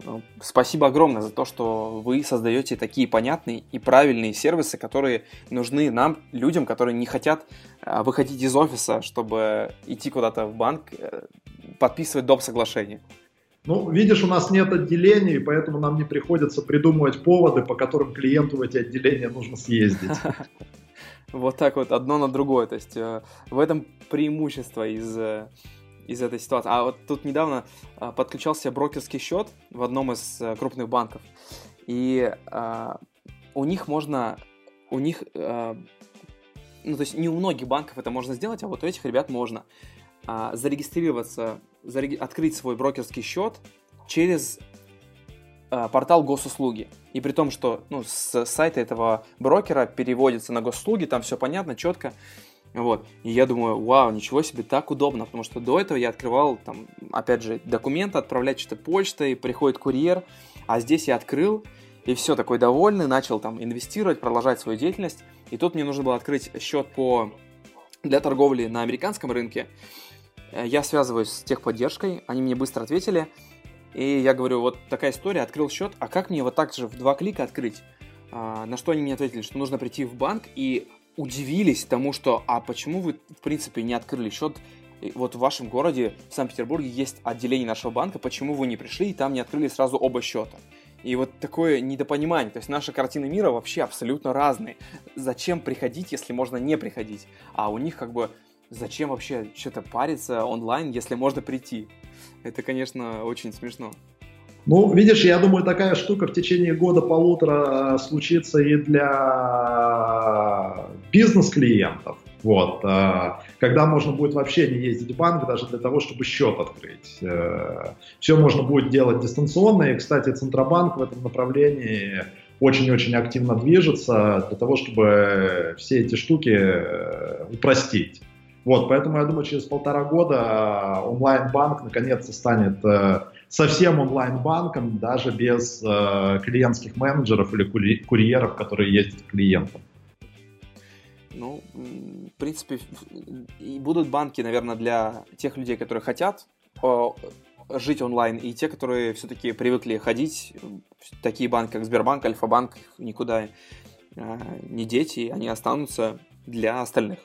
ну, спасибо огромное за то, что вы создаете такие понятные и правильные сервисы, которые нужны нам, людям, которые не хотят а, выходить из офиса, чтобы идти куда-то в банк, э, подписывать доп. соглашение. Ну, видишь, у нас нет отделений, поэтому нам не приходится придумывать поводы, по которым клиенту в эти отделения нужно съездить. Вот так вот, одно на другое. То есть э, в этом преимущество из э, из этой ситуации. А вот тут недавно а, подключался брокерский счет в одном из а, крупных банков, и а, у них можно, у них, а, ну то есть не у многих банков это можно сделать, а вот у этих ребят можно а, зарегистрироваться, зареги- открыть свой брокерский счет через а, портал госуслуги. И при том, что ну, с сайта этого брокера переводится на госуслуги, там все понятно, четко. Вот. И я думаю, вау, ничего себе, так удобно, потому что до этого я открывал, там, опять же, документы, отправлять что-то почтой, приходит курьер, а здесь я открыл, и все, такой довольный, начал там инвестировать, продолжать свою деятельность. И тут мне нужно было открыть счет по... для торговли на американском рынке. Э, я связываюсь с техподдержкой, они мне быстро ответили, и я говорю, вот такая история, открыл счет, а как мне вот так же в два клика открыть? А, на что они мне ответили, что нужно прийти в банк и удивились тому, что а почему вы, в принципе, не открыли счет вот в вашем городе, в Санкт-Петербурге, есть отделение нашего банка, почему вы не пришли и там не открыли сразу оба счета? И вот такое недопонимание. То есть наши картины мира вообще абсолютно разные. Зачем приходить, если можно не приходить? А у них как бы зачем вообще что-то париться онлайн, если можно прийти? Это, конечно, очень смешно. Ну, видишь, я думаю, такая штука в течение года-полутора случится и для бизнес-клиентов. Вот. Э, когда можно будет вообще не ездить в банк даже для того, чтобы счет открыть. Э, все можно будет делать дистанционно. И, кстати, Центробанк в этом направлении очень-очень активно движется для того, чтобы все эти штуки упростить. Вот, поэтому я думаю, через полтора года онлайн-банк наконец-то станет совсем онлайн-банком, даже без э, клиентских менеджеров или курьеров, которые ездят к клиентам. Ну, в принципе, и будут банки, наверное, для тех людей, которые хотят жить онлайн, и те, которые все-таки привыкли ходить, такие банки, как Сбербанк, Альфа-банк, никуда э, не дети, они останутся для остальных.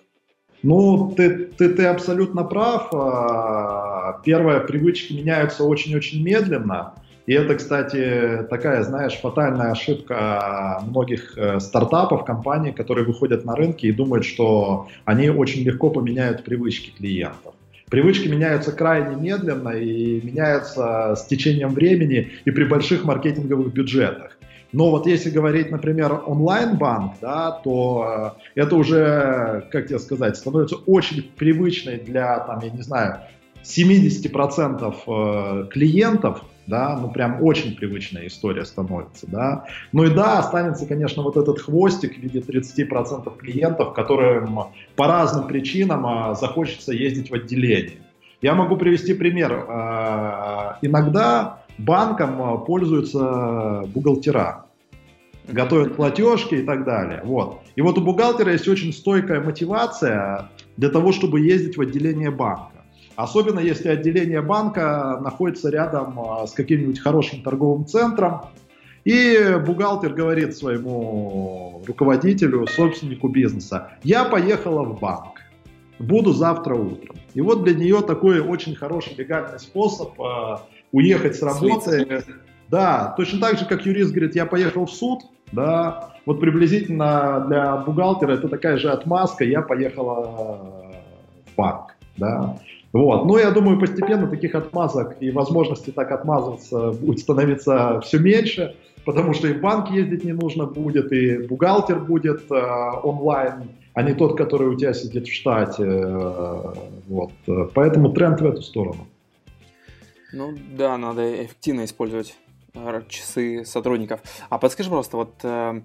Ну, ты, ты, ты абсолютно прав. А, первое, привычки меняются очень-очень медленно. И это, кстати, такая, знаешь, фатальная ошибка многих э, стартапов, компаний, которые выходят на рынки и думают, что они очень легко поменяют привычки клиентов. Привычки меняются крайне медленно и меняются с течением времени и при больших маркетинговых бюджетах. Но вот если говорить, например, онлайн-банк, да, то э, это уже, как тебе сказать, становится очень привычной для, там, я не знаю, 70% э, клиентов, да, ну прям очень привычная история становится, да. Ну и да, останется, конечно, вот этот хвостик в виде 30% клиентов, которым по разным причинам а, захочется ездить в отделение. Я могу привести пример. Э, иногда банком э, пользуются бухгалтера, готовят платежки и так далее. Вот. И вот у бухгалтера есть очень стойкая мотивация для того, чтобы ездить в отделение банка. Особенно если отделение банка находится рядом э, с каким-нибудь хорошим торговым центром, и бухгалтер говорит своему руководителю, собственнику бизнеса, я поехала в банк, буду завтра утром. И вот для нее такой очень хороший легальный способ э, уехать с работы. Слиться. Да, точно так же, как юрист говорит, я поехал в суд, да, вот приблизительно для бухгалтера это такая же отмазка, я поехала в банк, да. Вот. Но я думаю, постепенно таких отмазок и возможности так отмазываться будет становиться все меньше, потому что и в банк ездить не нужно будет, и бухгалтер будет э, онлайн, а не тот, который у тебя сидит в штате. Э, вот. Поэтому тренд в эту сторону. Ну да, надо эффективно использовать э, часы сотрудников. А подскажи, просто, вот э,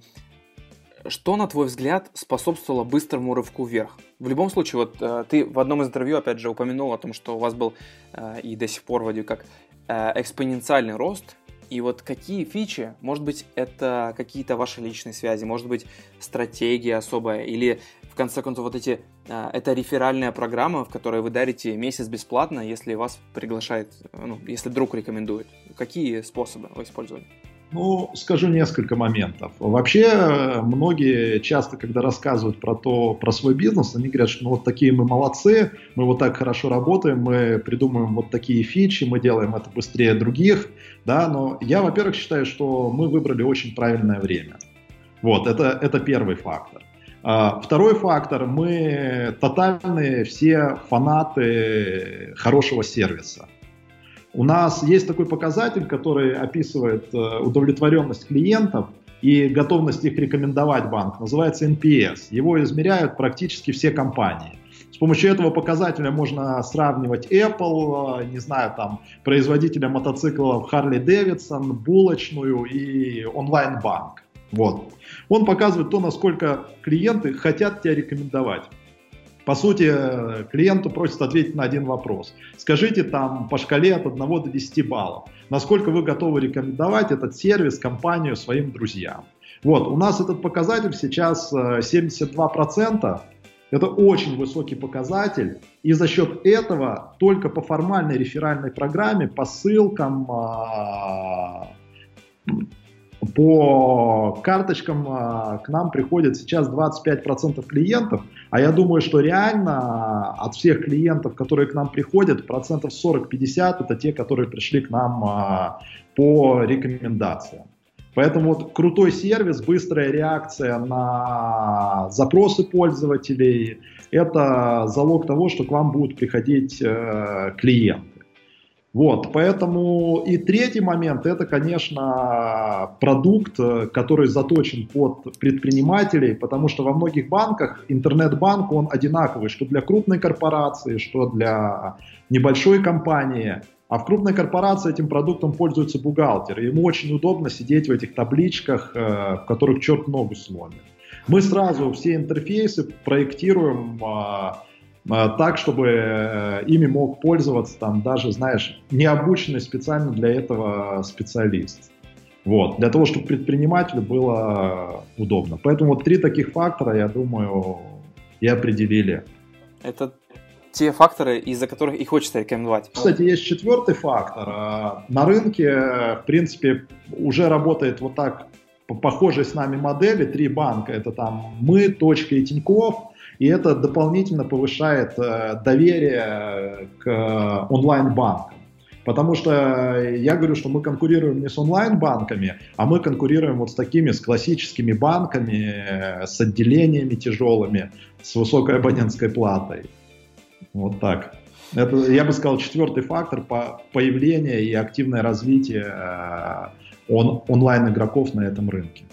что, на твой взгляд, способствовало быстрому рывку вверх? В любом случае, вот э, ты в одном из интервью, опять же, упомянул о том, что у вас был э, и до сих пор вроде как э, экспоненциальный рост. И вот какие фичи, может быть, это какие-то ваши личные связи, может быть, стратегия особая, или в конце концов, вот эти, а, это реферальная программа, в которой вы дарите месяц бесплатно, если вас приглашает, ну, если друг рекомендует. Какие способы вы использовали? Ну, скажу несколько моментов. Вообще, многие часто, когда рассказывают про то, про свой бизнес, они говорят, что ну вот такие мы молодцы, мы вот так хорошо работаем, мы придумываем вот такие фичи, мы делаем это быстрее других, да, но я, во-первых, считаю, что мы выбрали очень правильное время. Вот, это, это первый фактор. А, второй фактор, мы тотальные все фанаты хорошего сервиса. У нас есть такой показатель, который описывает э, удовлетворенность клиентов и готовность их рекомендовать банк. Называется NPS. Его измеряют практически все компании. С помощью этого показателя можно сравнивать Apple, э, не знаю, там, производителя мотоциклов Harley Davidson, булочную и онлайн-банк. Вот. Он показывает то, насколько клиенты хотят тебя рекомендовать. По сути, клиенту просят ответить на один вопрос. Скажите там по шкале от 1 до 10 баллов, насколько вы готовы рекомендовать этот сервис, компанию своим друзьям. Вот, у нас этот показатель сейчас 72%. Э, Это очень высокий показатель. И за счет этого только по формальной реферальной программе, по ссылкам, а, по карточкам а, к нам приходит сейчас 25% клиентов, а я думаю, что реально от всех клиентов, которые к нам приходят, процентов 40-50 это те, которые пришли к нам а, по рекомендациям. Поэтому вот крутой сервис, быстрая реакция на запросы пользователей – это залог того, что к вам будут приходить э, клиенты. Вот, поэтому и третий момент, это, конечно, продукт, который заточен под предпринимателей, потому что во многих банках интернет-банк, он одинаковый, что для крупной корпорации, что для небольшой компании. А в крупной корпорации этим продуктом пользуется бухгалтер. И ему очень удобно сидеть в этих табличках, э, в которых черт ногу сломит. Мы сразу все интерфейсы проектируем а, так, чтобы э, ими мог пользоваться там даже, знаешь, не обученный специально для этого специалист. Вот, для того, чтобы предпринимателю было удобно. Поэтому вот три таких фактора, я думаю, и определили. Это те факторы, из-за которых и хочется рекомендовать. Кстати, есть четвертый фактор. А, на рынке, в принципе, уже работает вот так похожие с нами модели, три банка, это там мы, Точка и Тиньков, и это дополнительно повышает э, доверие к онлайн-банкам. Потому что я говорю, что мы конкурируем не с онлайн-банками, а мы конкурируем вот с такими, с классическими банками, с отделениями тяжелыми, с высокой абонентской платой. Вот так. Это, я бы сказал, четвертый фактор по появления и активное развитие э, он, онлайн-игроков на этом рынке.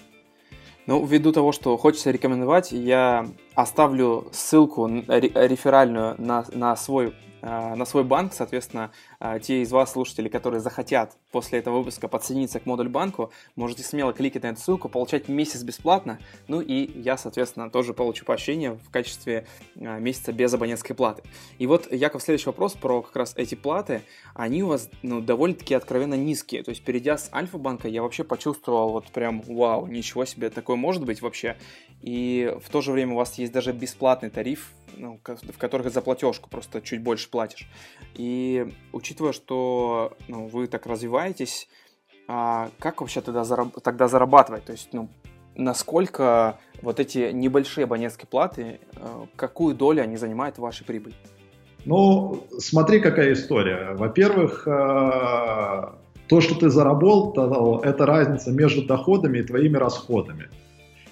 Ну, ввиду того, что хочется рекомендовать, я оставлю ссылку реферальную на, на свой на свой банк, соответственно, э, те из вас, слушателей, которые захотят после этого выпуска подсоединиться к модуль банку, можете смело кликать на эту ссылку, получать месяц бесплатно, ну и я, соответственно, тоже получу поощрение в качестве э, месяца без абонентской платы. И вот, Яков, следующий вопрос про как раз эти платы, они у вас ну, довольно-таки откровенно низкие, то есть перейдя с Альфа-банка, я вообще почувствовал вот прям, вау, ничего себе, такое может быть вообще, и в то же время у вас есть даже бесплатный тариф, ну, в которых за платежку просто чуть больше платишь. И учитывая, что ну, вы так развиваетесь, а как вообще тогда, зараб- тогда зарабатывать? То есть, ну, насколько вот эти небольшие абонентские платы, э, какую долю они занимают в вашей прибыли? Ну, смотри, какая история. Во-первых, э, то, что ты заработал, это разница между доходами и твоими расходами.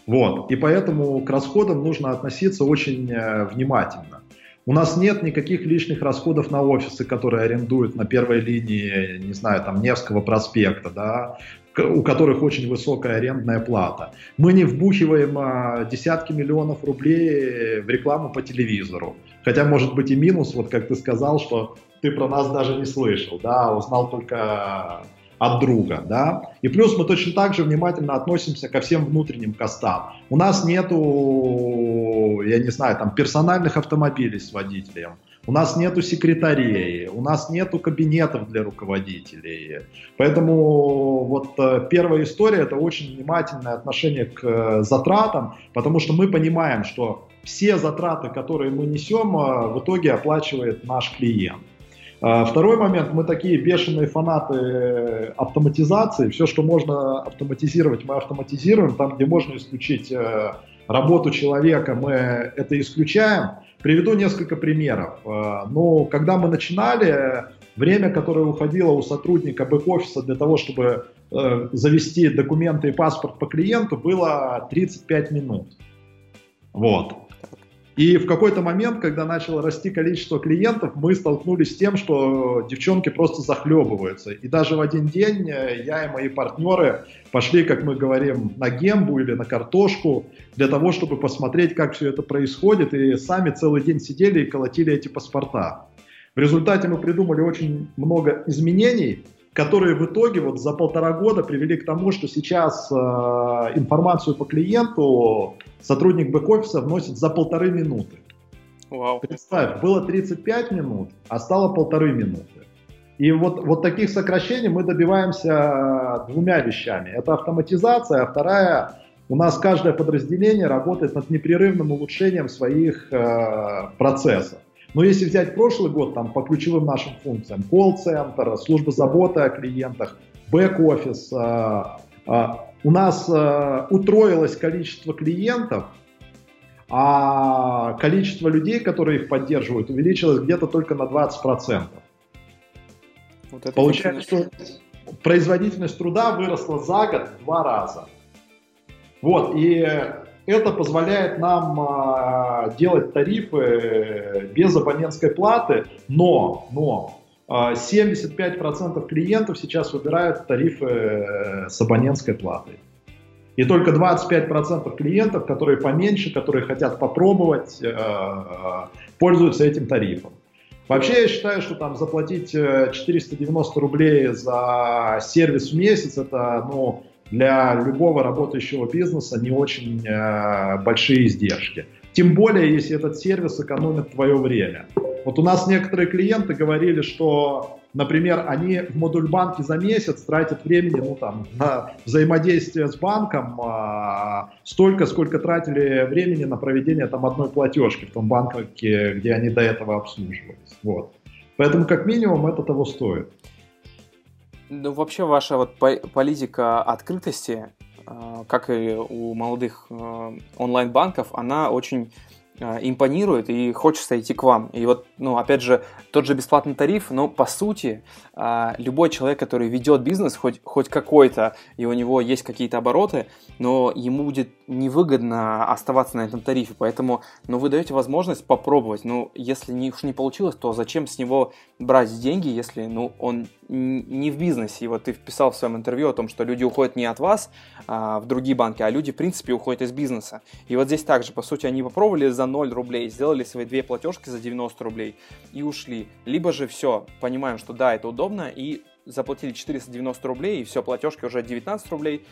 Вот. И поэтому к расходам нужно относиться очень э, внимательно. У нас нет никаких лишних расходов на офисы, которые арендуют на первой линии, не знаю, там Невского проспекта, да, у которых очень высокая арендная плата. Мы не вбухиваем а, десятки миллионов рублей в рекламу по телевизору. Хотя может быть и минус, вот как ты сказал, что ты про нас даже не слышал, да, узнал только от друга, да. И плюс мы точно так же внимательно относимся ко всем внутренним костам. У нас нету, я не знаю, там персональных автомобилей с водителем. У нас нету секретарей, у нас нету кабинетов для руководителей. Поэтому вот э, первая история это очень внимательное отношение к э, затратам, потому что мы понимаем, что все затраты, которые мы несем, э, в итоге оплачивает наш клиент. А, второй момент, мы такие бешеные фанаты автоматизации. Все, что можно автоматизировать, мы автоматизируем. Там, где можно исключить э, работу человека, мы это исключаем. Приведу несколько примеров. А, ну, когда мы начинали, время, которое уходило у сотрудника бэк-офиса для того, чтобы э, завести документы и паспорт по клиенту, было 35 минут. Вот. И в какой-то момент, когда начало расти количество клиентов, мы столкнулись с тем, что девчонки просто захлебываются. И даже в один день э, я и мои партнеры пошли, как мы говорим, на гембу или на картошку для того, чтобы посмотреть, как все это происходит. И сами целый день сидели и колотили эти паспорта. В результате мы придумали очень много изменений, которые в итоге вот за полтора года привели к тому, что сейчас э, информацию по клиенту сотрудник бэк-офиса вносит за полторы минуты. Вау. Представь, было 35 минут, а стало полторы минуты. И вот, вот таких сокращений мы добиваемся двумя вещами. Это автоматизация, а вторая, у нас каждое подразделение работает над непрерывным улучшением своих э, процессов. Но если взять прошлый год, там по ключевым нашим функциям, колл-центр, служба заботы о клиентах, бэк-офис, э, э, у нас э, утроилось количество клиентов, а количество людей, которые их поддерживают, увеличилось где-то только на 20%. Вот это Получается, что производительность труда выросла за год в два раза. Вот, и это позволяет нам э, делать тарифы без абонентской платы, но, но 75% клиентов сейчас выбирают тарифы э, с абонентской платой. И только 25% клиентов, которые поменьше, которые хотят попробовать, э, пользуются этим тарифом. Вообще я считаю, что там заплатить 490 рублей за сервис в месяц, это ну, для любого работающего бизнеса не очень э, большие издержки. Тем более, если этот сервис экономит твое время. Вот у нас некоторые клиенты говорили, что, например, они в модуль банки за месяц тратят времени ну, там, на взаимодействие с банком а, столько, сколько тратили времени на проведение там, одной платежки в том банке, где они до этого обслуживались. Вот. Поэтому, как минимум, это того стоит. Ну, вообще ваша вот политика открытости, а, как и у молодых а, онлайн-банков, она очень импонирует и хочется идти к вам. И вот, ну, опять же, тот же бесплатный тариф, но по сути, любой человек, который ведет бизнес, хоть, хоть какой-то, и у него есть какие-то обороты, но ему будет невыгодно оставаться на этом тарифе. Поэтому, ну, вы даете возможность попробовать. Ну, если не, уж не получилось, то зачем с него брать деньги, если, ну, он не в бизнесе. И вот ты вписал в своем интервью о том, что люди уходят не от вас а, в другие банки, а люди, в принципе, уходят из бизнеса. И вот здесь также, по сути, они попробовали за 0 рублей, сделали свои две платежки за 90 рублей и ушли. Либо же все, понимаем, что да, это удобно, и заплатили 490 рублей, и все, платежки уже 19 рублей,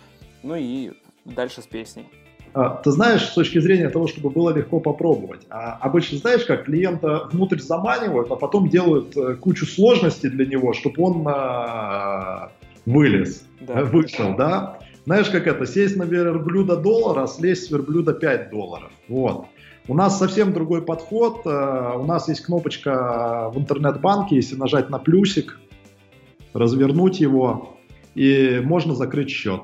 ну и дальше с песней. А, ты знаешь, с точки зрения того, чтобы было легко попробовать, а обычно знаешь, как клиента внутрь заманивают, а потом делают э, кучу сложностей для него, чтобы он а, вылез, да. вышел, да? Знаешь, как это, сесть на верблюда доллара, слезть с верблюда 5 долларов. Вот. У нас совсем другой подход. Э, у нас есть кнопочка в интернет-банке, если нажать на плюсик, развернуть его, и можно закрыть счет.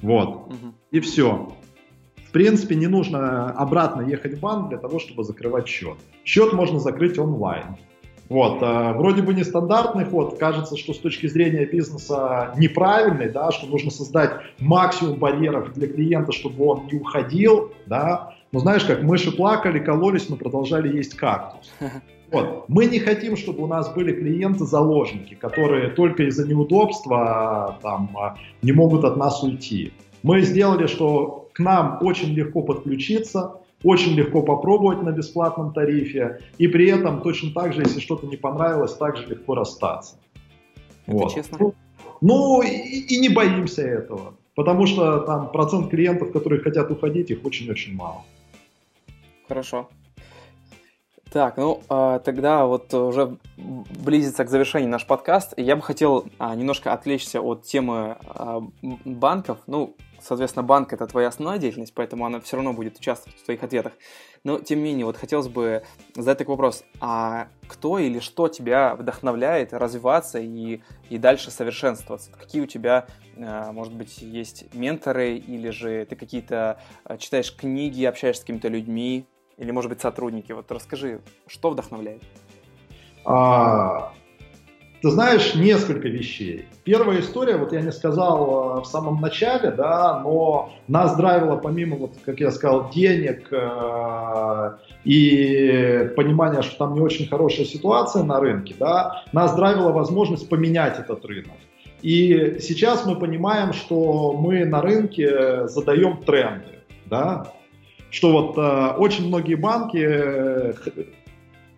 Вот. Угу. И все. В принципе, не нужно обратно ехать в банк для того, чтобы закрывать счет. Счет можно закрыть онлайн. Вот, э, вроде бы нестандартный ход, кажется, что с точки зрения бизнеса неправильный, да, что нужно создать максимум барьеров для клиента, чтобы он не уходил, да, но знаешь как, мыши плакали, кололись, но продолжали есть кактус. Вот. Мы не хотим, чтобы у нас были клиенты-заложники, которые только из-за неудобства там, не могут от нас уйти. Мы сделали, что к нам очень легко подключиться, очень легко попробовать на бесплатном тарифе, и при этом точно так же, если что-то не понравилось, также легко расстаться. Это вот. честно. Ну, ну и, и не боимся этого, потому что там процент клиентов, которые хотят уходить, их очень-очень мало. Хорошо. Так, ну э, тогда вот уже близится к завершению наш подкаст. Я бы хотел э, немножко отвлечься от темы э, банков. Ну, соответственно, банк это твоя основная деятельность, поэтому она все равно будет участвовать в твоих ответах. Но тем не менее, вот хотелось бы задать такой вопрос: а кто или что тебя вдохновляет развиваться и, и дальше совершенствоваться? Какие у тебя, может быть, есть менторы, или же ты какие-то читаешь книги, общаешься с какими-то людьми? Или, может быть, сотрудники? Вот расскажи, что вдохновляет? А, ты знаешь, несколько вещей. Первая история, вот я не сказал э, в самом начале, да, но нас драйвило помимо, вот, как я сказал, денег э, и понимания, что там не очень хорошая ситуация на рынке, да, нас драйвила возможность поменять этот рынок. И сейчас мы понимаем, что мы на рынке задаем тренды, да, что вот э, очень многие банки э,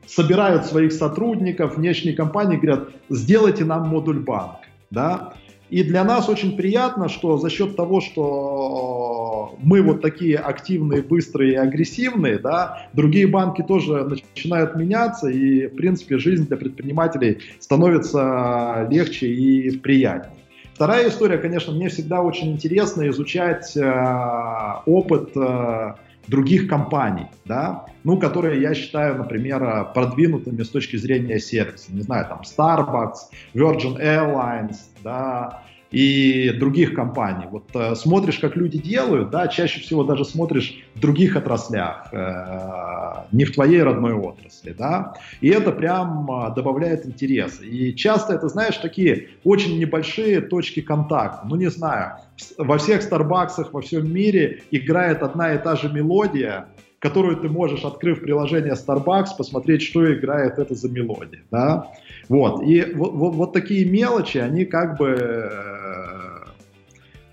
собирают своих сотрудников, внешние компании, говорят, сделайте нам модуль банк, да, и для нас очень приятно, что за счет того, что мы вот такие активные, быстрые и агрессивные, да, другие банки тоже начинают меняться, и, в принципе, жизнь для предпринимателей становится легче и приятнее. Вторая история, конечно, мне всегда очень интересно изучать э, опыт э, других компаний, да, ну, которые я считаю, например, продвинутыми с точки зрения сервиса. Не знаю, там Starbucks, Virgin Airlines, да, и других компаний. Вот э, смотришь, как люди делают, да, чаще всего даже смотришь в других отраслях, э, не в твоей родной отрасли, да, и это прям э, добавляет интереса. И часто это, знаешь, такие очень небольшие точки контакта. Ну, не знаю, во всех Старбаксах во всем мире играет одна и та же мелодия, которую ты можешь, открыв приложение Starbucks, посмотреть, что играет это за мелодия, да, вот, и вот, вот, вот такие мелочи, они как бы э,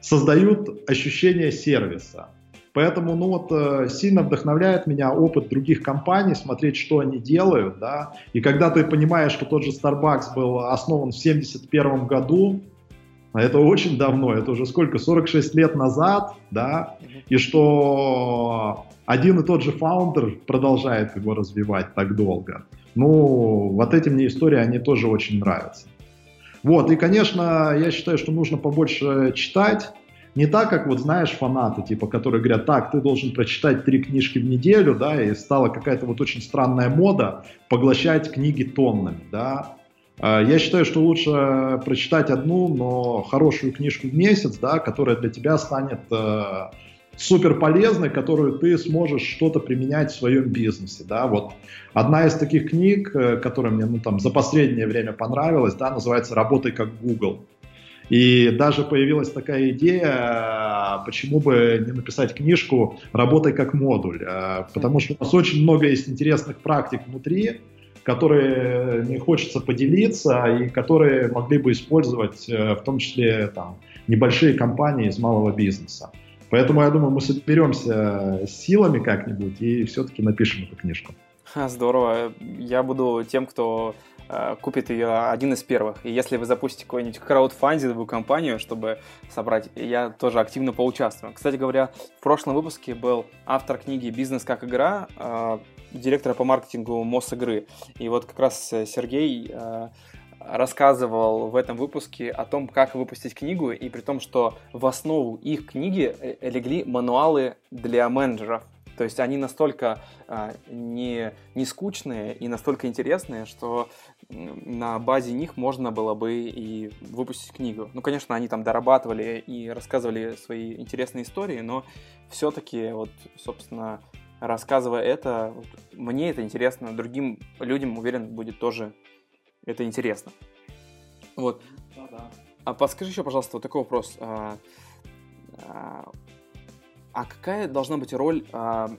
создают ощущение сервиса, Поэтому, ну вот, э, сильно вдохновляет меня опыт других компаний, смотреть, что они делают, да. И когда ты понимаешь, что тот же Starbucks был основан в 1971 году, а это очень давно, это уже сколько, 46 лет назад, да, и что один и тот же фаундер продолжает его развивать так долго. Ну, вот эти мне истории, они тоже очень нравятся. Вот, и, конечно, я считаю, что нужно побольше читать, не так, как вот знаешь фанаты, типа, которые говорят, так, ты должен прочитать три книжки в неделю, да, и стала какая-то вот очень странная мода поглощать книги тоннами, да. А, я считаю, что лучше прочитать одну, но хорошую книжку в месяц, да, которая для тебя станет э, супер полезной, которую ты сможешь что-то применять в своем бизнесе, да, вот одна из таких книг, э, которая мне, ну, там, за последнее время понравилась, да, называется «Работай как Google», и даже появилась такая идея, почему бы не написать книжку «Работай как модуль», а, потому что у нас очень много есть интересных практик внутри, которые не хочется поделиться и которые могли бы использовать э, в том числе там, небольшие компании из малого бизнеса. Поэтому я думаю, мы соберемся силами как-нибудь и все-таки напишем эту книжку. Здорово. Я буду тем, кто Э, купит ее один из первых. И если вы запустите какую-нибудь краудфандинговую компанию, чтобы собрать, я тоже активно поучаствую. Кстати говоря, в прошлом выпуске был автор книги «Бизнес как игра», э, директора по маркетингу Мосигры. И вот как раз Сергей э, рассказывал в этом выпуске о том, как выпустить книгу, и при том, что в основу их книги легли мануалы для менеджеров. То есть они настолько а, не, не скучные и настолько интересные, что на базе них можно было бы и выпустить книгу. Ну, конечно, они там дорабатывали и рассказывали свои интересные истории, но все-таки, вот, собственно, рассказывая это, вот, мне это интересно, другим людям, уверен, будет тоже это интересно. Вот. А подскажи еще, пожалуйста, вот такой вопрос. А, а, а какая должна быть роль а,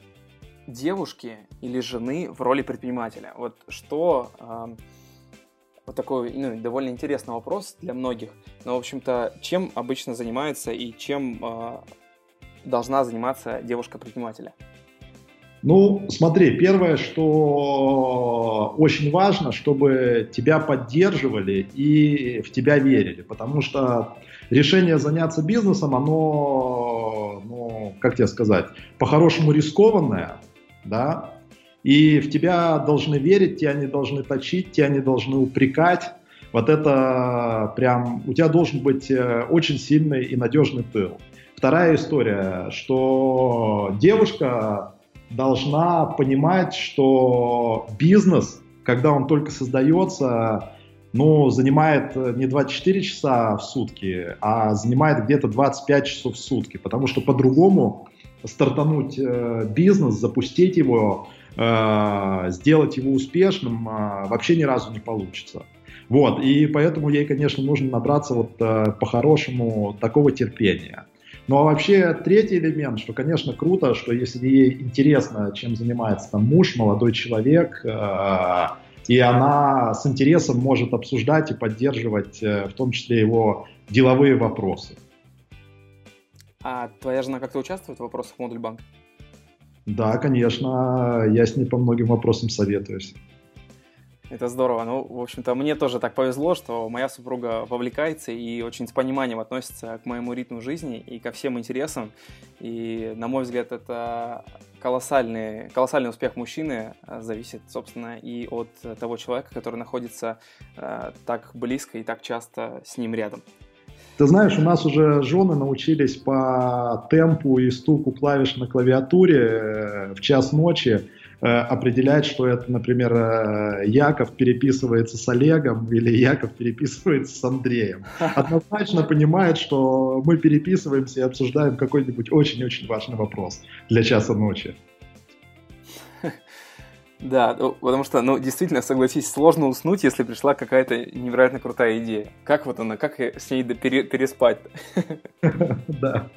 девушки или жены в роли предпринимателя? Вот что... А, вот такой ну, довольно интересный вопрос для многих. Но, в общем-то, чем обычно занимается и чем э, должна заниматься девушка-предпринимателя? Ну, смотри, первое, что очень важно, чтобы тебя поддерживали и в тебя верили, потому что решение заняться бизнесом, оно, ну, как тебе сказать, по-хорошему рискованное, да, и в тебя должны верить, тебя не должны точить, тебя не должны упрекать. Вот это прям, у тебя должен быть э, очень сильный и надежный тыл. Вторая история, что девушка должна понимать, что бизнес, когда он только создается, ну, занимает э, не 24 часа в сутки, а занимает где-то 25 часов в сутки, потому что по-другому стартануть э, бизнес, запустить его, э, сделать его успешным вообще ни разу не получится. Вот, и поэтому ей, конечно, нужно набраться вот по-хорошему такого терпения. Ну а вообще третий элемент, что, конечно, круто, что если ей интересно, чем занимается там муж, молодой человек, и она с интересом может обсуждать и поддерживать э, в том числе его деловые вопросы. А твоя жена как-то участвует в вопросах модуль банка? Да, конечно, я с ней по многим вопросам советуюсь. Это здорово. Ну, в общем-то, мне тоже так повезло, что моя супруга вовлекается и очень с пониманием относится к моему ритму жизни и ко всем интересам. И, на мой взгляд, это колоссальный, колоссальный успех мужчины э, зависит, собственно, и от того человека, который находится э, так близко и так часто с ним рядом. Ты знаешь, у нас уже жены научились по темпу и стуку клавиш на клавиатуре э, в час ночи определять, что это, например, э, Яков переписывается с Олегом или Яков переписывается с Андреем. Однозначно понимает, что мы переписываемся и обсуждаем какой-нибудь очень-очень важный вопрос для часа ночи. Да, ну, потому что, ну, действительно, согласись, сложно уснуть, если пришла какая-то невероятно крутая идея. Как вот она, как с ней переспать Да.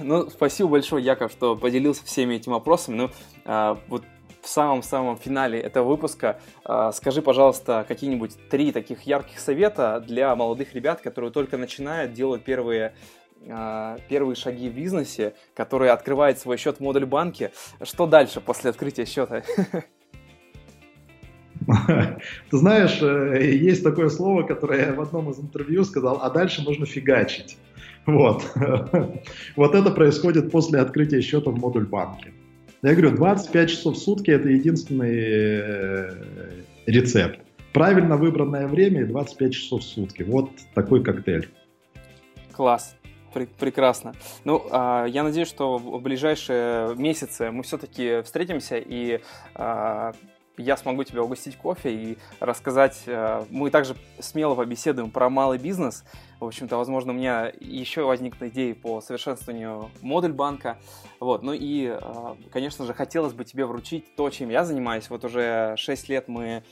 Ну, спасибо большое, Яков, что поделился всеми этими вопросами. Ну, а, вот в самом-самом финале этого выпуска а, скажи, пожалуйста, какие-нибудь три таких ярких совета для молодых ребят, которые только начинают, делать первые а, первые шаги в бизнесе, которые открывают свой счет в модуль банке. Что дальше после открытия счета? Ты знаешь, э, есть такое слово, которое я в одном из интервью сказал, а дальше нужно фигачить. Вот. Вот это происходит после открытия счета в модуль банке. Я говорю, 25 часов в сутки это единственный э, рецепт. Правильно выбранное время и 25 часов в сутки. Вот такой коктейль. Класс. Прекрасно. Ну, а, я надеюсь, что в ближайшие месяцы мы все-таки встретимся и а, я смогу тебя угостить кофе и рассказать. Э, мы также смело побеседуем про малый бизнес. В общем-то, возможно, у меня еще возникнут идеи по совершенствованию модуль банка. Вот. Ну и, э, конечно же, хотелось бы тебе вручить то, чем я занимаюсь. Вот уже 6 лет мы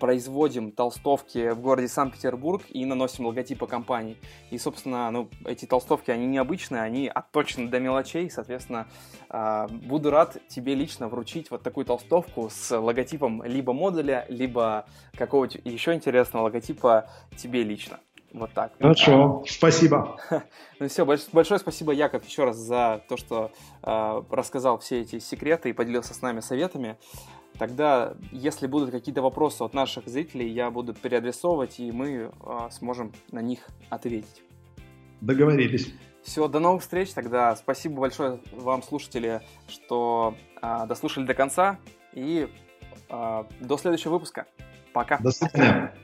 производим толстовки в городе Санкт-Петербург и наносим логотипы компаний. И, собственно, ну, эти толстовки, они необычные, они отточены до мелочей. Соответственно, э, буду рад тебе лично вручить вот такую толстовку с логотипом либо модуля, либо какого-то еще интересного логотипа тебе лично. Вот так. Хорошо, спасибо. Ну все, большое спасибо, Яков, еще раз за то, что э, рассказал все эти секреты и поделился с нами советами. Тогда, если будут какие-то вопросы от наших зрителей, я буду переадресовывать, и мы э, сможем на них ответить. Договорились. Все, до новых встреч. Тогда спасибо большое вам, слушатели, что э, дослушали до конца. И э, до следующего выпуска. Пока. До свидания.